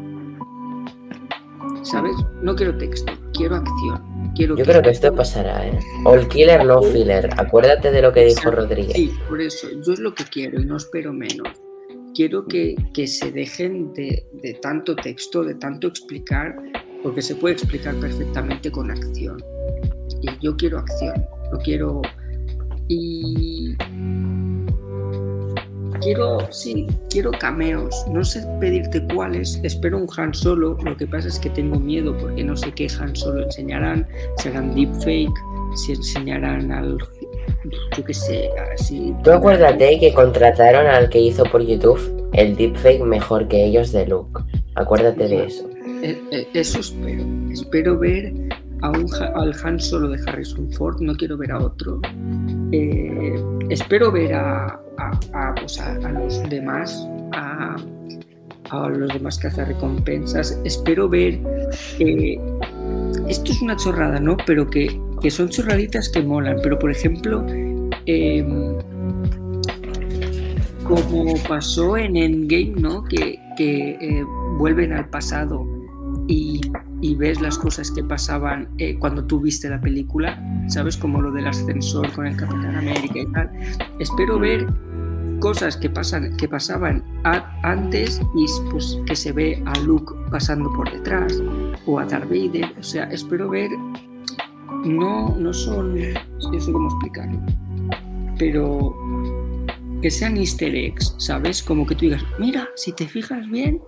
¿Sabes? No quiero texto, quiero acción. Quiero Yo creo que esto pasará, ¿eh? All killer, no filler. Acuérdate de lo que dijo Rodríguez. Sí, por eso. Yo es lo que quiero y no espero menos. Quiero que, que se dejen de, de, tanto texto, de tanto explicar, porque se puede explicar perfectamente con acción. Y yo quiero acción, no quiero... Y quiero, sí, quiero cameos. No sé pedirte cuáles. Espero un Han Solo. Lo que pasa es que tengo miedo porque no sé qué Han Solo enseñarán. Serán deepfake, si enseñarán al. Yo qué sé, así. Tú acuérdate que contrataron al que hizo por YouTube el deepfake mejor que ellos de Luke. Acuérdate de eso. Eso espero. Espero ver a un, al Han Solo de Harrison Ford. No quiero ver a otro. Eh, espero ver a, pues a, los demás, a, los demás recompensas. Espero ver. Eh, esto es una chorrada, ¿no? Pero que, que, son chorraditas que molan. Pero por ejemplo, eh, como pasó en Endgame, ¿no? Que, que eh, vuelven al pasado y, y, ves las cosas que pasaban eh, cuando tú viste la película, ¿sabes? Como lo del ascensor con el Capitán América y tal. Espero ver cosas que pasan que pasaban a, antes y pues que se ve a Luke pasando por detrás o a Darth Vader o sea espero ver no no son no sé cómo explicarlo pero que sean easter eggs sabes como que tú digas mira si te fijas bien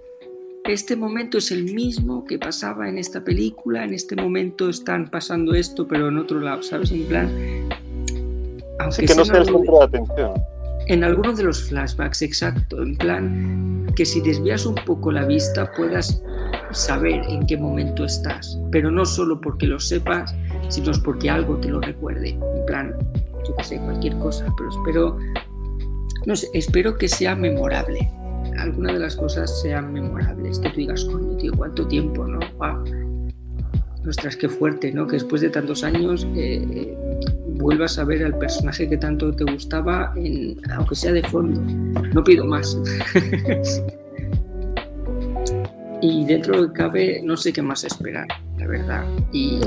este momento es el mismo que pasaba en esta película, en este momento están pasando esto, pero en otro lado, ¿sabes? En plan... Así que no sea el centro de atención. En algunos de los flashbacks, exacto, en plan que si desvías un poco la vista puedas saber en qué momento estás, pero no solo porque lo sepas, sino porque algo te lo recuerde, en plan, yo qué sé, cualquier cosa, pero espero, no sé, espero que sea memorable, alguna de las cosas sean memorables, que tú digas, coño, tío, cuánto tiempo, ¿no? Wow. Ostras, qué fuerte, ¿no? Que después de tantos años eh, vuelvas a ver al personaje que tanto te gustaba, aunque sea de fondo. No pido más. y dentro de lo que cabe, no sé qué más esperar, la verdad. Y,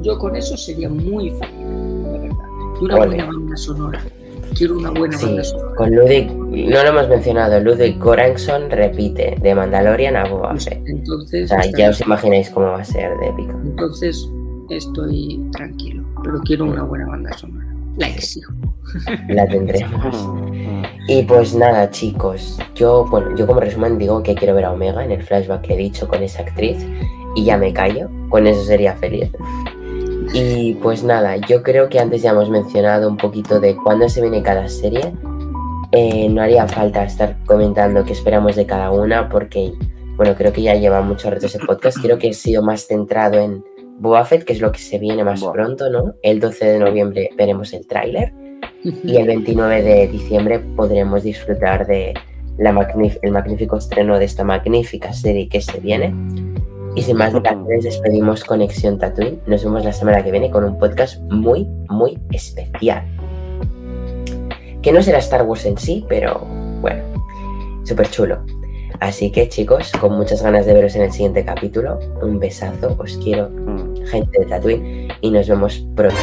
yo con eso sería muy feliz, la verdad. Y una buena banda sonora. Quiero una buena banda sonora. Con Ludwig, no lo hemos mencionado, Ludwig Göransson repite de Mandalorian a Boba pues Fett. Entonces, o sea, ya os imagináis cómo va a ser de épico. Entonces, estoy tranquilo, pero quiero una buena banda sonora. La exijo. La tendremos. Y pues nada, chicos, yo, bueno, yo como resumen digo que quiero ver a Omega en el flashback que he dicho con esa actriz y ya me callo, con eso sería feliz. Y pues nada, yo creo que antes ya hemos mencionado un poquito de cuándo se viene cada serie. Eh, no haría falta estar comentando qué esperamos de cada una porque, bueno, creo que ya lleva mucho reto ese podcast. Creo que he sido más centrado en Boba Fett, que es lo que se viene más pronto, ¿no? El 12 de noviembre veremos el tráiler y el 29 de diciembre podremos disfrutar de la el magnífico estreno de esta magnífica serie que se viene. Y sin más dilaciones, despedimos Conexión Tatooine. Nos vemos la semana que viene con un podcast muy, muy especial. Que no será Star Wars en sí, pero bueno, súper chulo. Así que chicos, con muchas ganas de veros en el siguiente capítulo. Un besazo, os quiero, gente de Tatooine, y nos vemos pronto.